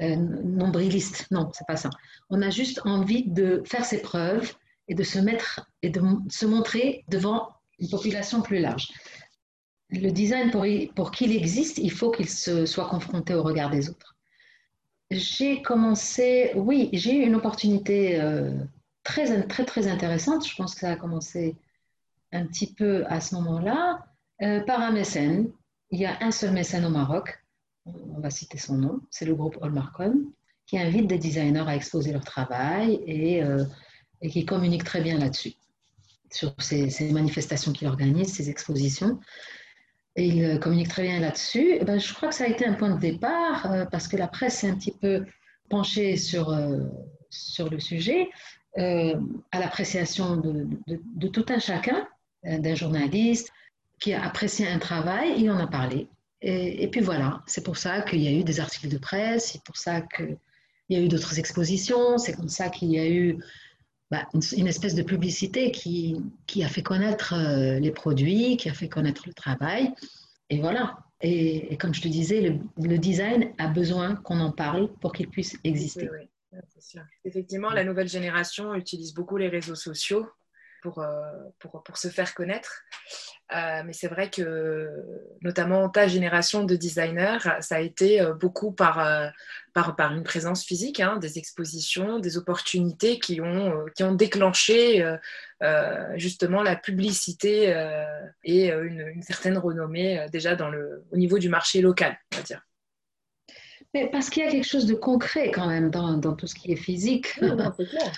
euh, nombriliste, non, c'est pas ça. On a juste envie de faire ses preuves et de se mettre et de se montrer devant une population plus large. Le design, pour, pour qu'il existe, il faut qu'il soit confronté au regard des autres. J'ai commencé, oui, j'ai eu une opportunité euh, très, très, très intéressante. Je pense que ça a commencé un petit peu à ce moment-là, euh, par un mécène. Il y a un seul mécène au Maroc, on va citer son nom, c'est le groupe Olmarcon, qui invite des designers à exposer leur travail et, euh, qui communique très bien là-dessus, sur ces, ces manifestations qu'il organise, ces expositions il euh, communique très bien là-dessus. Eh ben, je crois que ça a été un point de départ euh, parce que la presse s'est un petit peu penchée sur, euh, sur le sujet, à l'appréciation de, de, tout un chacun, d'un journaliste qui a apprécié un travail, il en a parlé. Et, et puis voilà, c'est pour ça qu'il y a eu des articles de presse, c'est pour ça qu'il y a eu d'autres expositions, c'est comme ça qu'il y a eu bah, une, espèce de publicité qui, qui a fait connaître euh, les produits, qui a fait connaître le travail. Et voilà. Et, comme je te disais, le, design a besoin qu'on en parle pour qu'il puisse exister. Effectivement, la nouvelle génération utilise beaucoup les réseaux sociaux pour, euh, pour, pour se faire connaître. Euh, mais c'est vrai que, notamment ta génération de designers, ça a été euh, beaucoup par, par, par une présence physique, hein, des expositions, des opportunités qui ont, qui ont déclenché justement la publicité et une, certaine renommée déjà dans le, au niveau du marché local, on va dire. Mais parce qu'il y a quelque chose de concret quand même dans, dans tout ce qui est physique. Oui, c'est clair.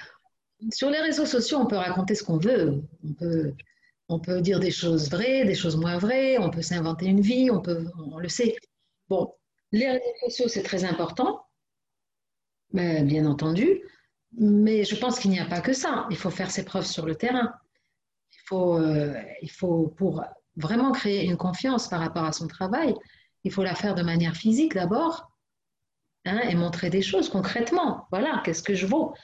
Sur les réseaux sociaux, on peut raconter ce qu'on veut. On peut, on peut dire des choses vraies, des choses moins vraies, on peut s'inventer une vie, on, peut, on le sait. Bon, les réseaux sociaux, c'est très important, mais, bien entendu, mais je pense qu'il n'y a pas que ça. Il faut faire ses preuves sur le terrain. Il faut, euh, il faut, pour vraiment créer une confiance par rapport à son travail, il faut la faire de manière physique d'abord hein, et montrer des choses concrètement. Voilà, qu'est-ce que je vaux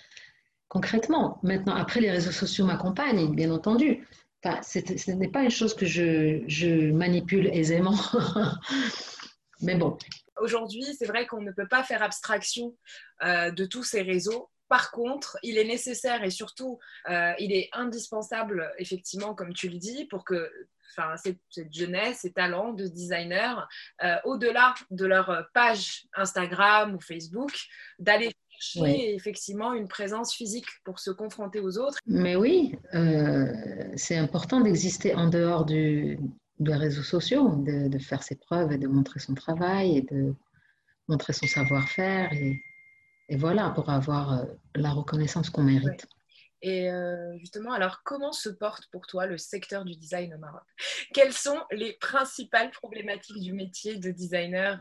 concrètement. Maintenant, après, les réseaux sociaux m'accompagnent, bien entendu. Ce n'est pas une chose que je, manipule aisément. Mais bon. Aujourd'hui, c'est vrai qu'on ne peut pas faire abstraction euh, de tous ces réseaux. Par contre, il est nécessaire et surtout, euh, il est indispensable, effectivement, comme tu le dis, pour que cette, jeunesse, ces talents de designers, euh, au-delà de leur page Instagram ou Facebook, d'aller chercher effectivement une présence physique pour se confronter aux autres. Mais oui, euh, c'est important d'exister en dehors du, des réseaux sociaux, de, faire ses preuves et de montrer son travail et de montrer son savoir-faire et, et, voilà, pour avoir euh, la reconnaissance qu'on mérite. Et euh, justement, alors comment se porte pour toi le secteur du design au Maroc? Quelles sont les principales problématiques du métier de designer,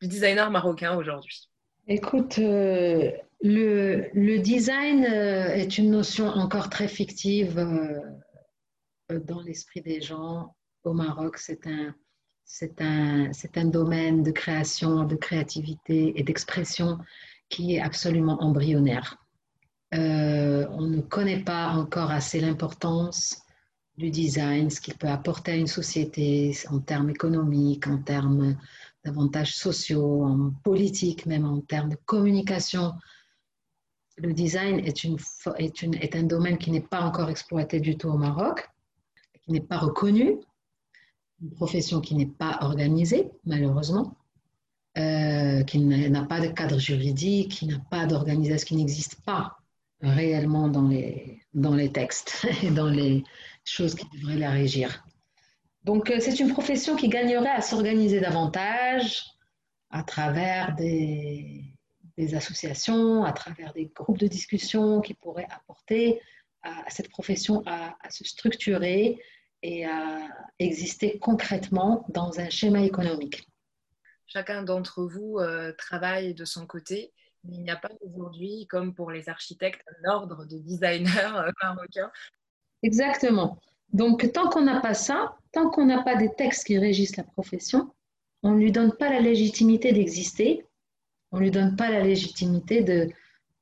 du designer marocain aujourd'hui? Écoute, euh, le, design euh, est une notion encore très fictive euh, dans l'esprit des gens. Au Maroc, c'est un domaine de création, de créativité et d'expression qui est absolument embryonnaire. on ne connaît pas encore assez l'importance du design, ce qu'il peut apporter à une société en termes économiques, en termes d'avantages sociaux, en politique, même en termes de communication. Le design est, un domaine qui n'est pas encore exploité du tout au Maroc, qui n'est pas reconnu, une profession qui n'est pas organisée, malheureusement, euh, qui n'a pas de cadre juridique, qui n'a pas d'organisation, qui n'existe pas réellement dans les, dans les textes et dans les choses qui devraient la régir. Donc, euh, c'est une profession qui gagnerait à s'organiser davantage à travers des, associations, à travers des groupes de discussion qui pourraient apporter à, cette profession à, se structurer et à exister concrètement dans un schéma économique. Chacun d'entre vous euh, travaille de son côté. Mais il n'y a pas aujourd'hui, comme pour les architectes, un ordre de designers euh, marocains. Exactement. Donc, tant qu'on n'a pas ça, tant qu'on n'a pas des textes qui régissent la profession, on ne lui donne pas la légitimité d'exister, on ne lui donne pas la légitimité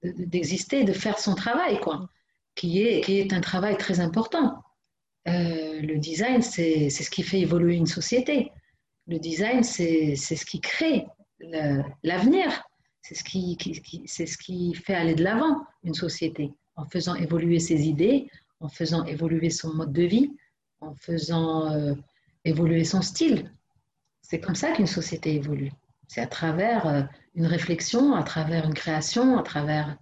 d'exister, de, de, faire son travail, quoi, qui est, qui est un travail très important. Euh, le design, c'est ce qui fait évoluer une société. Le design, c'est ce qui crée l'avenir. C'est ce qui, ce qui fait aller de l'avant une société, en faisant évoluer ses idées, en faisant évoluer son mode de vie, en faisant euh, évoluer son style. C'est comme ça qu'une société évolue. C'est à travers euh, une réflexion, à travers une création, à travers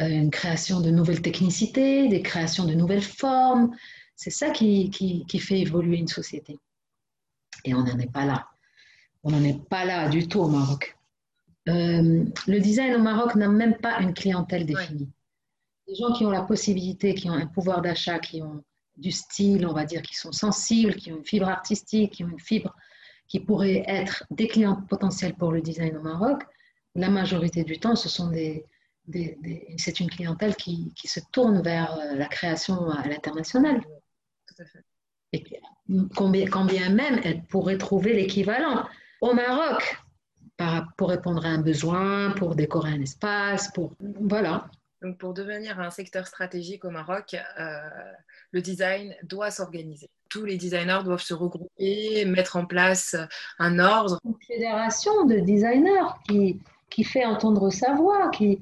euh, une création de nouvelles technicités, des créations de nouvelles formes. C'est ça qui, qui, fait évoluer une société. Et on n'en est pas là. On n'en est pas là du tout au Maroc. le design au Maroc n'a même pas une clientèle définie. Les gens qui ont la possibilité, qui ont un pouvoir d'achat, qui ont du style, on va dire, qui sont sensibles, qui ont une fibre artistique, qui ont une fibre qui pourrait être des clients potentiels pour le design au Maroc, la majorité du temps, ce sont des, c'est une clientèle qui, qui, se tourne vers euh, la création à l'international. Et combien, combien même elle pourrait trouver l'équivalent au Maroc pour répondre à un besoin, pour décorer un espace, pour voilà. Donc pour devenir un secteur stratégique au Maroc, euh, le design doit s'organiser. Tous les designers doivent se regrouper, mettre en place un ordre. Une fédération de designers qui, qui fait entendre sa voix. Qui,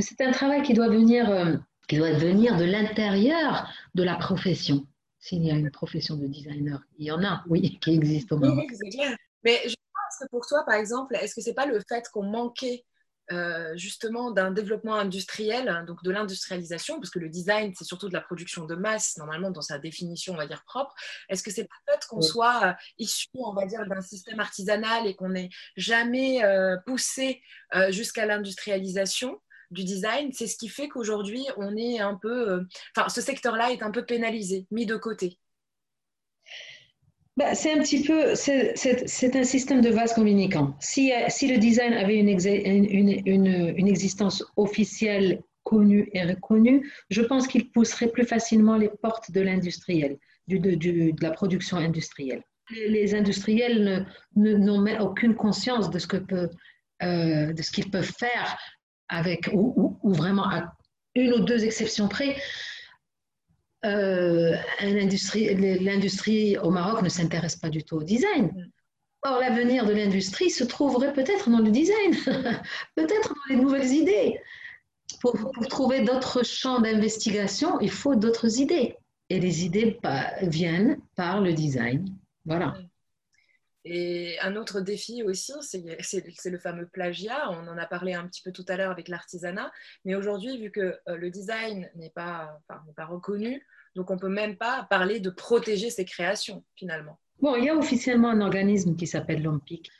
c'est un travail qui doit venir, euh, qui doit venir de l'intérieur de la profession. S'il y a une profession de designer, il y en a, oui, qui existe au Maroc. Mais je pense que pour toi, par exemple, est-ce que c'est pas le fait qu'on manquait euh, justement d'un développement industriel, hein, donc de l'industrialisation, parce que le design, c'est surtout de la production de masse, normalement dans sa définition, on va dire, propre. Est-ce que c'est peut-être qu'on soit euh, issu, on va dire, d'un système artisanal et qu'on n'ait jamais euh, poussé jusqu'à l'industrialisation du design? C'est ce qui fait qu'aujourd'hui, on est un peu... Enfin, ce secteur-là est un peu pénalisé, mis de côté. Bah, c'est un petit peu, c'est un système de vase communicant. Si, le design avait une, existence officielle connue et reconnue, je pense qu'il pousserait plus facilement les portes de l'industriel, du, de, la production industrielle. Les, industriels n'ont même aucune conscience de ce euh, qu'ils peuvent faire avec, ou, ou, vraiment à une ou deux exceptions près, euh, l'industrie au Maroc ne s'intéresse pas du tout au design. Mm. Or, l'avenir de l'industrie se trouverait peut-être dans le design, peut-être dans les nouvelles idées. Pour, trouver d'autres champs d'investigation, il faut d'autres idées. Et les idées viennent par le design. Voilà. Mm. Et un autre défi aussi, c'est le fameux plagiat. On en a parlé un petit peu tout à l'heure avec l'artisanat. Mais aujourd'hui, vu que euh, le design n'est pas, pas reconnu, donc on ne peut même pas parler de protéger ses créations finalement. Bon, il y a officiellement un organisme qui s'appelle l'OMPIC.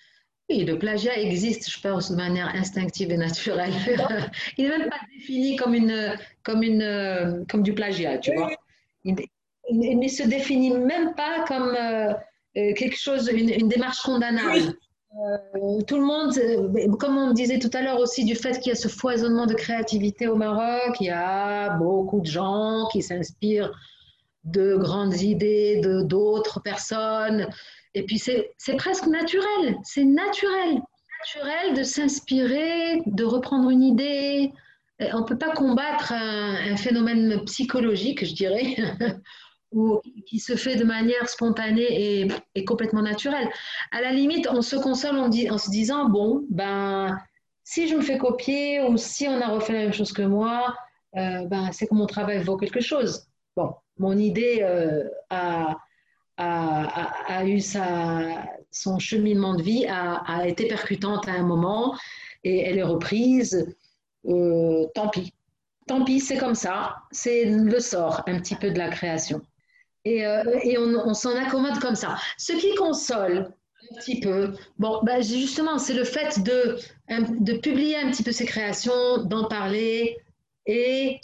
Oui, le plagiat existe, je pense, de manière instinctive et naturelle. il n'est même pas défini comme, une, comme, une, comme du plagiat, tu vois. Il, ne se définit même pas comme euh, euh, quelque chose, une, démarche condamnable. Euh, tout le monde, euh, comme on disait tout à l'heure aussi, du fait qu'il y a ce foisonnement de créativité au Maroc, il y a beaucoup de gens qui s'inspirent de grandes idées de d'autres personnes. Et puis c'est presque naturel, c'est naturel, naturel de s'inspirer, de reprendre une idée. On ne peut pas combattre un, phénomène psychologique, je dirais, ou qui se fait de manière spontanée et, complètement naturelle. À la limite, on se console en, se disant, bon, ben, si je me fais copier ou si on a refait la même chose que moi, euh, ben, c'est que mon travail vaut quelque chose. Bon, mon idée euh, a, a, eu sa, son cheminement de vie, a, a, été percutante à un moment et elle est reprise. Euh, tant pis. Tant pis, c'est comme ça. C'est le sort un petit peu de la création. Et, euh, on, s'en accommode comme ça. Ce qui console un petit peu, bon, ben justement, c'est le fait de, de publier un petit peu ses créations, d'en parler et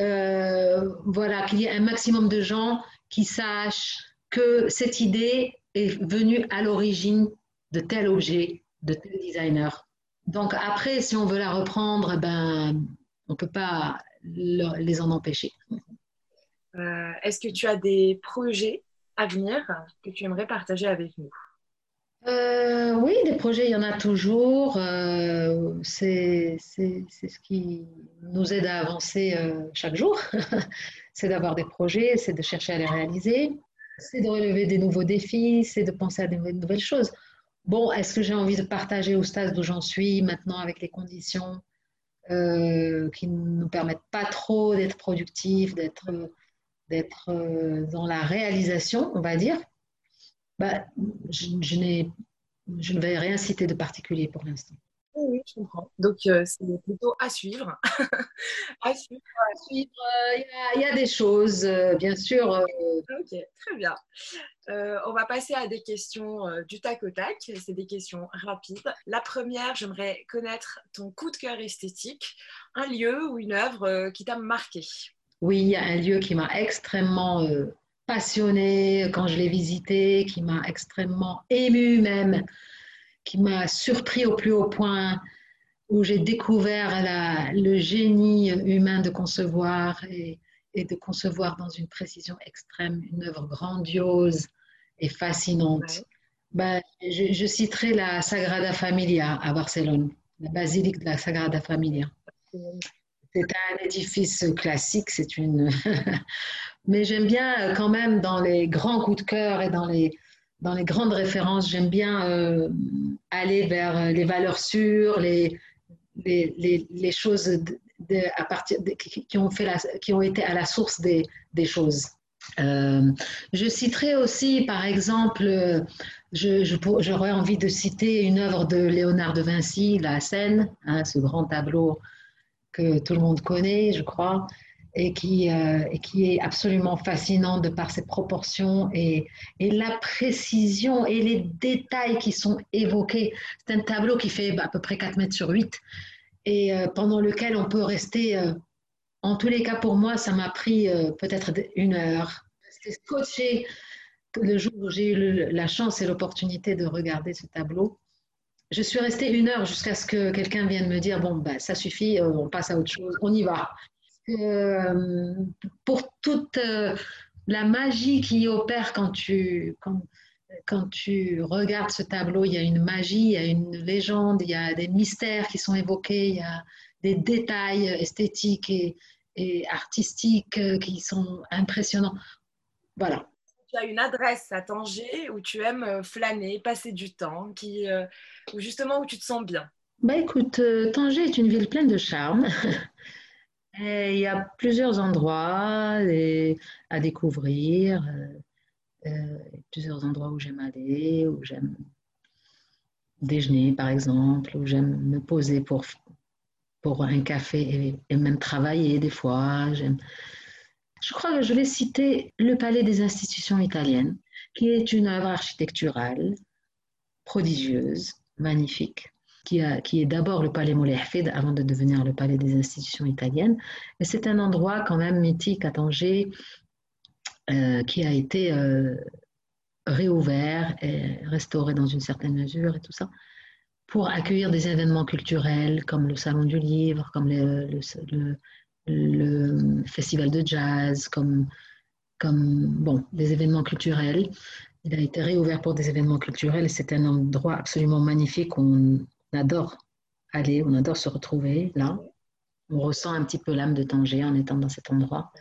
euh, voilà, qu'il y ait un maximum de gens qui sachent que cette idée est venue à l'origine de tel objet, de tel designer. Donc après, si on veut la reprendre, ben, on ne peut pas les en empêcher. Euh, est-ce que tu as des projets à venir que tu aimerais partager avec nous? Euh, oui, des projets, il y en a toujours. Euh, c'est ce qui nous aide à avancer chaque jour. c'est d'avoir des projets, c'est de chercher à les réaliser, c'est de relever des nouveaux défis, c'est de penser à de nouvelles choses. Bon, est-ce que j'ai envie de partager au stade où j'en suis maintenant avec les conditions qui ne nous permettent pas trop d'être productifs, d'être d'être euh, dans la réalisation, on va dire, bah, je, je, je ne vais rien citer de particulier pour l'instant. Oui, je comprends. Donc, euh, c'est plutôt à suivre. à suivre. Euh, il y, a des choses, bien sûr. Ok, très bien. on va passer à des questions du tac au tac. C'est des questions rapides. La première, j'aimerais connaître ton coup de cœur esthétique, un lieu ou une œuvre qui t'a marqué. Oui, il y a un lieu qui m'a extrêmement euh, passionné quand je l'ai visité, qui m'a extrêmement ému même, qui m'a surpris au plus haut point, où j'ai découvert le génie humain de concevoir et, de concevoir dans une précision extrême une œuvre grandiose et fascinante. Ben, je, citerai la Sagrada Familia à Barcelone, la basilique de la Sagrada Familia. C'est un édifice classique, c'est une. Mais j'aime bien euh, quand même dans les grands coups de cœur et dans les, dans les grandes références, j'aime bien euh, aller vers euh, les valeurs sûres, les, les, les, choses à partir qui, ont fait la, qui ont été à la source des, des choses. je citerai aussi, par exemple, je, j'aurais envie de citer une œuvre de Léonard de Vinci, La Seine, hein, ce grand tableau que tout le monde connaît, je crois, et qui, euh, et qui est absolument fascinant de par ses proportions et, et, la précision et les détails qui sont évoqués. C'est un tableau qui fait à peu près 4 mètres sur 8 et euh, pendant lequel on peut rester, euh, en tous les cas pour moi, ça m'a pris peut-être une heure. C'était scotché le jour où j'ai eu la chance et l'opportunité de regarder ce tableau je suis restée une heure jusqu'à ce que quelqu'un vienne me dire bon, bah, ça suffit, euh, on passe à autre chose, on y va. Euh, pour toute euh, la magie qui opère quand tu, quand, tu regardes ce tableau, il y a une magie, il y a une légende, il y a des mystères qui sont évoqués, il y a des détails esthétiques et, et artistiques qui sont impressionnants. Voilà tu as une adresse à Tanger où tu aimes euh, flâner, passer du temps, qui, euh, ou justement où tu te sens bien? Bah écoute, euh, Tanger est une ville pleine de charme. il y a plusieurs endroits à découvrir, plusieurs endroits où j'aime aller, où j'aime déjeuner par exemple, où j'aime me poser pour, pour un café et, même travailler des fois. Je crois que je vais citer le Palais des institutions italiennes, qui est une œuvre architecturale prodigieuse, magnifique, qui, est d'abord le Palais Moulay avant de devenir le Palais des institutions italiennes. Et c'est un endroit quand même mythique à Tanger, euh, qui a été euh, réouvert et restauré dans une certaine mesure et tout ça, pour accueillir des événements culturels comme le Salon du Livre, comme le Festival de Jazz, comme, comme bon, des événements culturels. Il a été réouvert pour des événements culturels et c'est un endroit absolument magnifique. On adore aller, on adore se retrouver là. On ressent un petit peu l'âme de Tanger en étant dans cet endroit.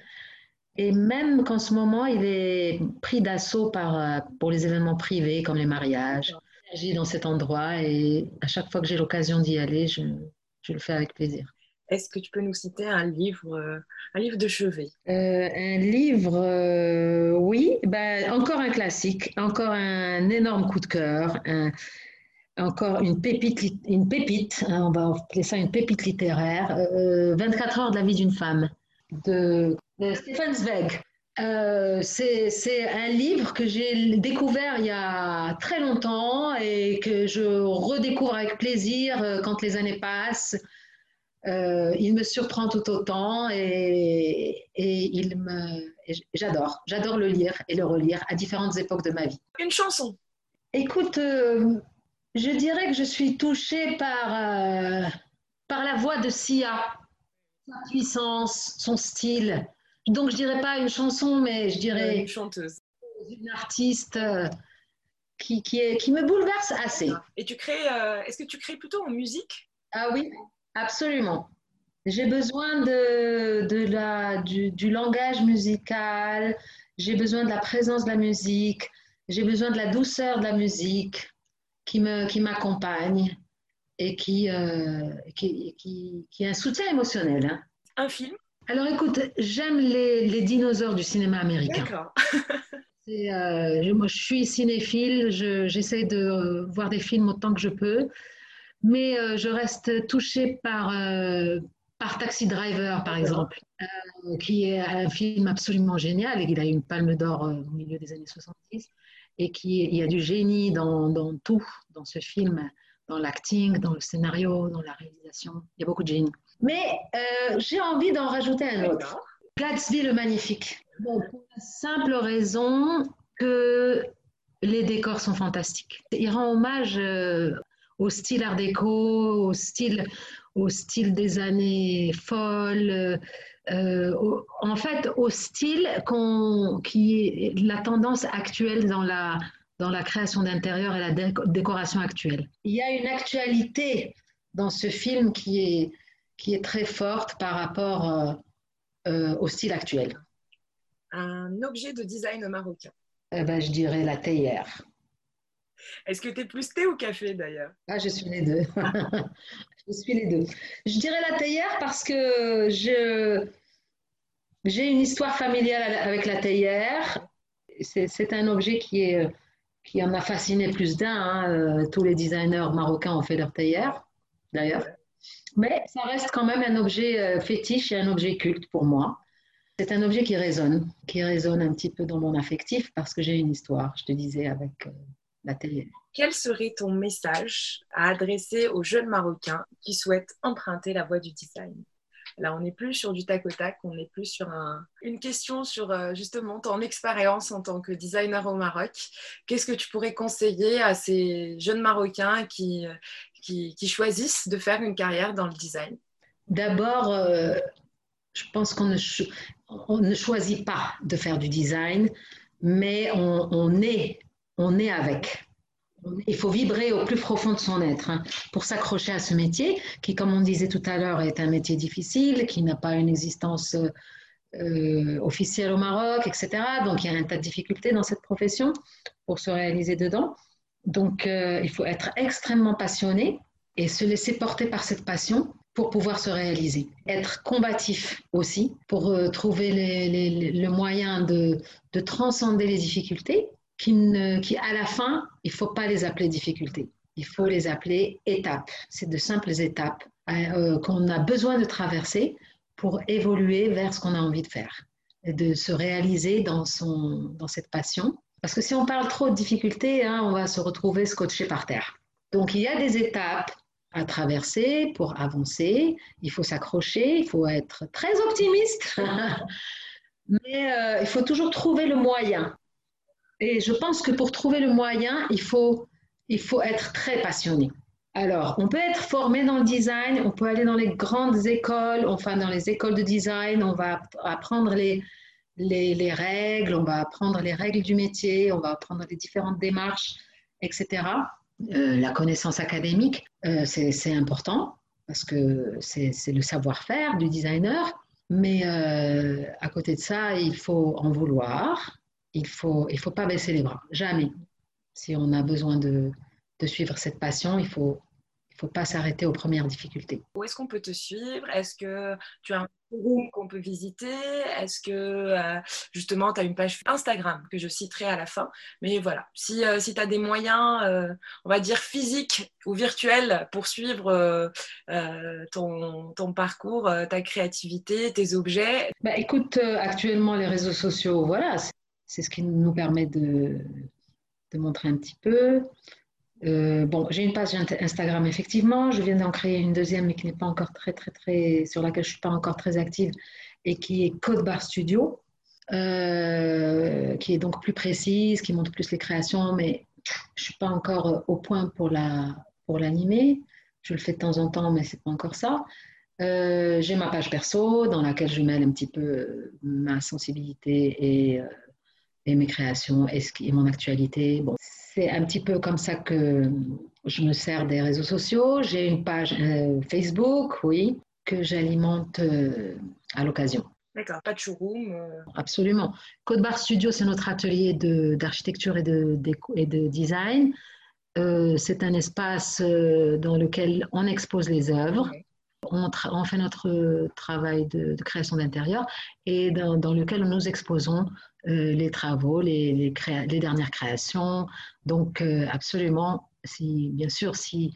Et même qu'en ce moment, il est pris d'assaut euh, pour les événements privés comme les mariages. J'agis dans cet endroit et à chaque fois que j'ai l'occasion d'y aller, je, je, le fais avec plaisir. Est-ce que tu peux nous citer un livre, euh, un livre de chevet? Euh, Un livre, euh, oui, ben, encore un classique, encore un énorme coup de cœur, encore une pépite, une pépite hein, on va appeler ça une pépite littéraire, 24 heures de la vie d'une femme de Stefan Zweig. Euh, c'est un livre que j'ai découvert il y a très longtemps et que je redécouvre avec plaisir euh, quand les années passent. Euh, il me surprend tout autant et, et il me, j'adore, j'adore le lire et le relire à différentes époques de ma vie. Une chanson. Écoute, je dirais que je suis touchée par par la voix de Sia sa puissance, son style. Donc, je dirais pas une chanson, mais je dirais une chanteuse, une artiste euh, qui, qui, est, qui me bouleverse assez. Et tu crées, euh, est-ce que tu crées plutôt en musique? Ah oui, absolument. J'ai besoin de, de la, du, du langage musical, j'ai besoin de la présence de la musique, j'ai besoin de la douceur de la musique qui m'accompagne. Qui et qui, euh, qui, qui, qui, est un soutien émotionnel. Hein. Un film? Alors écoute, j'aime les, les, dinosaures du cinéma américain. D'accord. euh, moi, je suis cinéphile, j'essaie de voir des films autant que je peux, mais euh, je reste touchée par, euh, par Taxi Driver, par exemple, euh, qui est un film absolument génial et il a eu une palme d'or au milieu des années 70 et qui il y a du génie dans, dans tout dans ce film dans l'acting, dans le scénario, dans la réalisation. Il y a beaucoup de génie. Mais j'ai envie d'en rajouter un autre. Gatsby le Magnifique. pour la simple raison que les décors sont fantastiques. Il rend hommage euh, au style art déco, au style, au style des années folles, euh, en fait au style qui est la tendance actuelle dans la, dans la création d'intérieur et la décoration actuelle. Il y a une actualité dans ce film qui est, qui est très forte par rapport euh, euh, au style actuel. Un objet de design marocain eh ben, Je dirais la théière. Est-ce que tu es plus thé ou café d'ailleurs? Ah, je suis les deux. je suis les deux. Je dirais la théière parce que je, j'ai une histoire familiale avec la théière. C'est un objet qui est qui en a fasciné plus d'un. Hein. Euh, tous les designers marocains ont fait leur théière, d'ailleurs. Mais ça reste quand même un objet euh, fétiche et un objet culte pour moi. C'est un objet qui résonne, qui résonne un petit peu dans mon affectif parce que j'ai une histoire, je te disais, avec Quel serait ton message à adresser aux jeunes Marocains qui souhaitent emprunter la voie du design? Là, on n'est plus sur du tac au tac, on est plus sur une question sur euh, justement ton expérience en tant que designer au Maroc. Qu'est-ce que tu pourrais conseiller à ces jeunes Marocains qui, qui, choisissent de faire une carrière dans le design? D'abord, euh, je pense qu'on ne, on ne choisit pas de faire du design, mais on, on est, on est avec. Il faut vibrer au plus profond de son être hein, pour s'accrocher à ce métier qui, comme on disait tout à l'heure, est un métier difficile, qui n'a pas une existence euh, officielle au Maroc, etc. Donc il y a un tas de difficultés dans cette profession pour se réaliser dedans. Donc euh, il faut être extrêmement passionné et se laisser porter par cette passion pour pouvoir se réaliser. Être combatif aussi pour euh, trouver le moyen de, de transcender les difficultés qui, à la fin, il ne faut pas les appeler difficultés. Il faut les appeler étapes. C'est de simples étapes euh, qu'on a besoin de traverser pour évoluer vers ce qu'on a envie de faire, de se réaliser dans, son, dans cette passion. Parce que si on parle trop de difficultés, hein, on va se retrouver scotché par terre. Donc il y a des étapes à traverser pour avancer. Il faut s'accrocher, il faut être très optimiste, mais euh, il faut toujours trouver le moyen Et je pense que pour trouver le moyen, il faut, il faut être très passionné. Alors, on peut être formé dans le design, on peut aller dans les grandes écoles, enfin dans les écoles de design, on va apprendre les, les, règles, on va apprendre les règles du métier, on va apprendre les différentes démarches, etc. Euh, la connaissance académique, euh, c'est important parce que c'est le savoir-faire du designer. Mais euh, à côté de ça, il faut en vouloir. Il ne faut, il faut pas baisser les bras. Jamais. Si on a besoin de, de suivre cette passion, il faut, il faut pas s'arrêter aux premières difficultés. Où est-ce qu'on peut te suivre? Est-ce que tu as un forum qu'on peut visiter? Est-ce que euh, justement tu as une page Instagram que je citerai à la fin? Mais voilà, si, euh, si tu as des moyens, euh, on va dire physiques ou virtuels pour suivre ton, ton, parcours, ta créativité, tes objets? Bah, écoute, actuellement les réseaux sociaux, voilà, c'est ce qui nous permet de, montrer un petit peu. Euh, bon, j'ai une page Instagram effectivement. Je viens d'en créer une deuxième, mais qui n'est pas encore très, très, très, sur laquelle je suis pas encore très active, et qui est Code Bar Studio, euh, qui est donc plus précise, qui montre plus les créations, mais je suis pas encore au point pour la, pour l'animer. Je le fais de temps en temps, mais c'est pas encore ça. Euh, j'ai ma page perso dans laquelle je mêle un petit peu ma sensibilité et, et mes créations et, et mon actualité. Bon, c'est un petit peu comme ça que je me sers des réseaux sociaux. J'ai une page euh, Facebook, oui, que j'alimente euh, à l'occasion. D'accord, pas de showroom euh. Absolument. Code Bar Studio, c'est notre atelier d'architecture et de, et de design. c'est un espace dans lequel on expose les œuvres. On, on, fait notre travail de, création d'intérieur et dans, dans, lequel nous exposons euh, les travaux, les, les, dernières créations. Donc, euh, absolument, si, bien sûr, si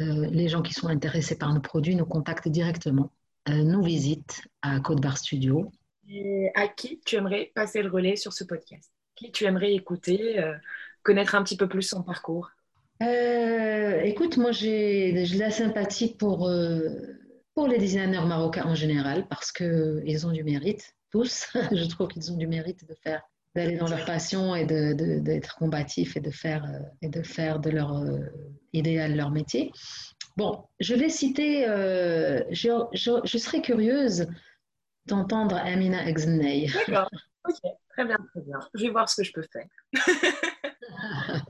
euh, les gens qui sont intéressés par nos produits nous contactent directement, nous visitent à Côte Bar Studio. Et à qui tu aimerais passer le relais sur ce podcast? Qui tu aimerais écouter, connaître un petit peu plus son parcours? Écoute, moi j'ai de la sympathie pour, pour les designers marocains en général parce qu'ils ont du mérite tous. je trouve qu'ils ont du mérite de faire d'aller dans leur passion et d'être de, combatifs et de faire, euh, et de, faire de leur euh, idéal leur métier. Bon, je vais citer, euh, je, je, serais curieuse d'entendre Amina Exney. D'accord, ok, très bien, très bien. Je vais voir ce que je peux faire.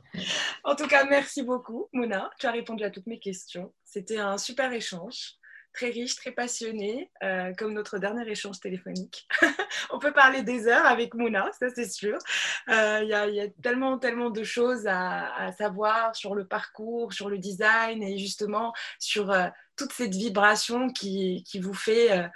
en tout cas, merci beaucoup, Mouna. Tu as répondu à toutes mes questions. C'était un super échange très riche, très passionné, euh, comme notre dernier échange téléphonique. On peut parler des heures avec Mouna, ça c'est sûr. Euh, il y, a tellement, tellement de choses à, savoir sur le parcours, sur le design et justement sur euh, toute cette vibration qui, qui vous fait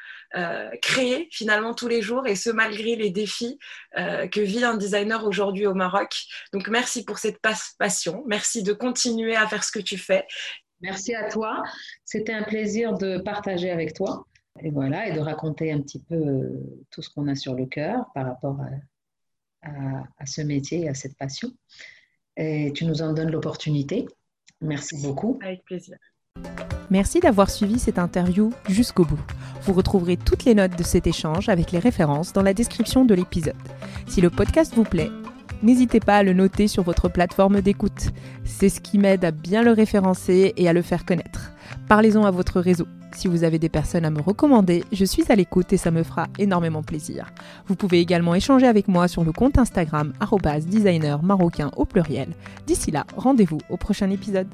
créer finalement tous les jours et ce malgré les défis que vit un designer aujourd'hui au Maroc. Donc merci pour cette passion, merci de continuer à faire ce que tu fais Merci à toi. C'était un plaisir de partager avec toi et voilà et de raconter un petit peu euh, tout ce qu'on a sur le cœur par rapport à, ce métier et à cette passion. Et tu nous en donnes l'opportunité. Merci beaucoup. Avec plaisir. Merci d'avoir suivi cette interview jusqu'au bout. Vous retrouverez toutes les notes de cet échange avec les références dans la description de l'épisode. Si le podcast vous plaît, n'hésitez pas à le noter sur votre plateforme d'écoute. C'est ce qui m'aide à bien le référencer et à le faire connaître. Parlez-en à votre réseau. Si vous avez des personnes à me recommander, je suis à l'écoute et ça me fera énormément plaisir. Vous pouvez également échanger avec moi sur le compte Instagram designer marocain au pluriel. D'ici là, rendez-vous au prochain épisode.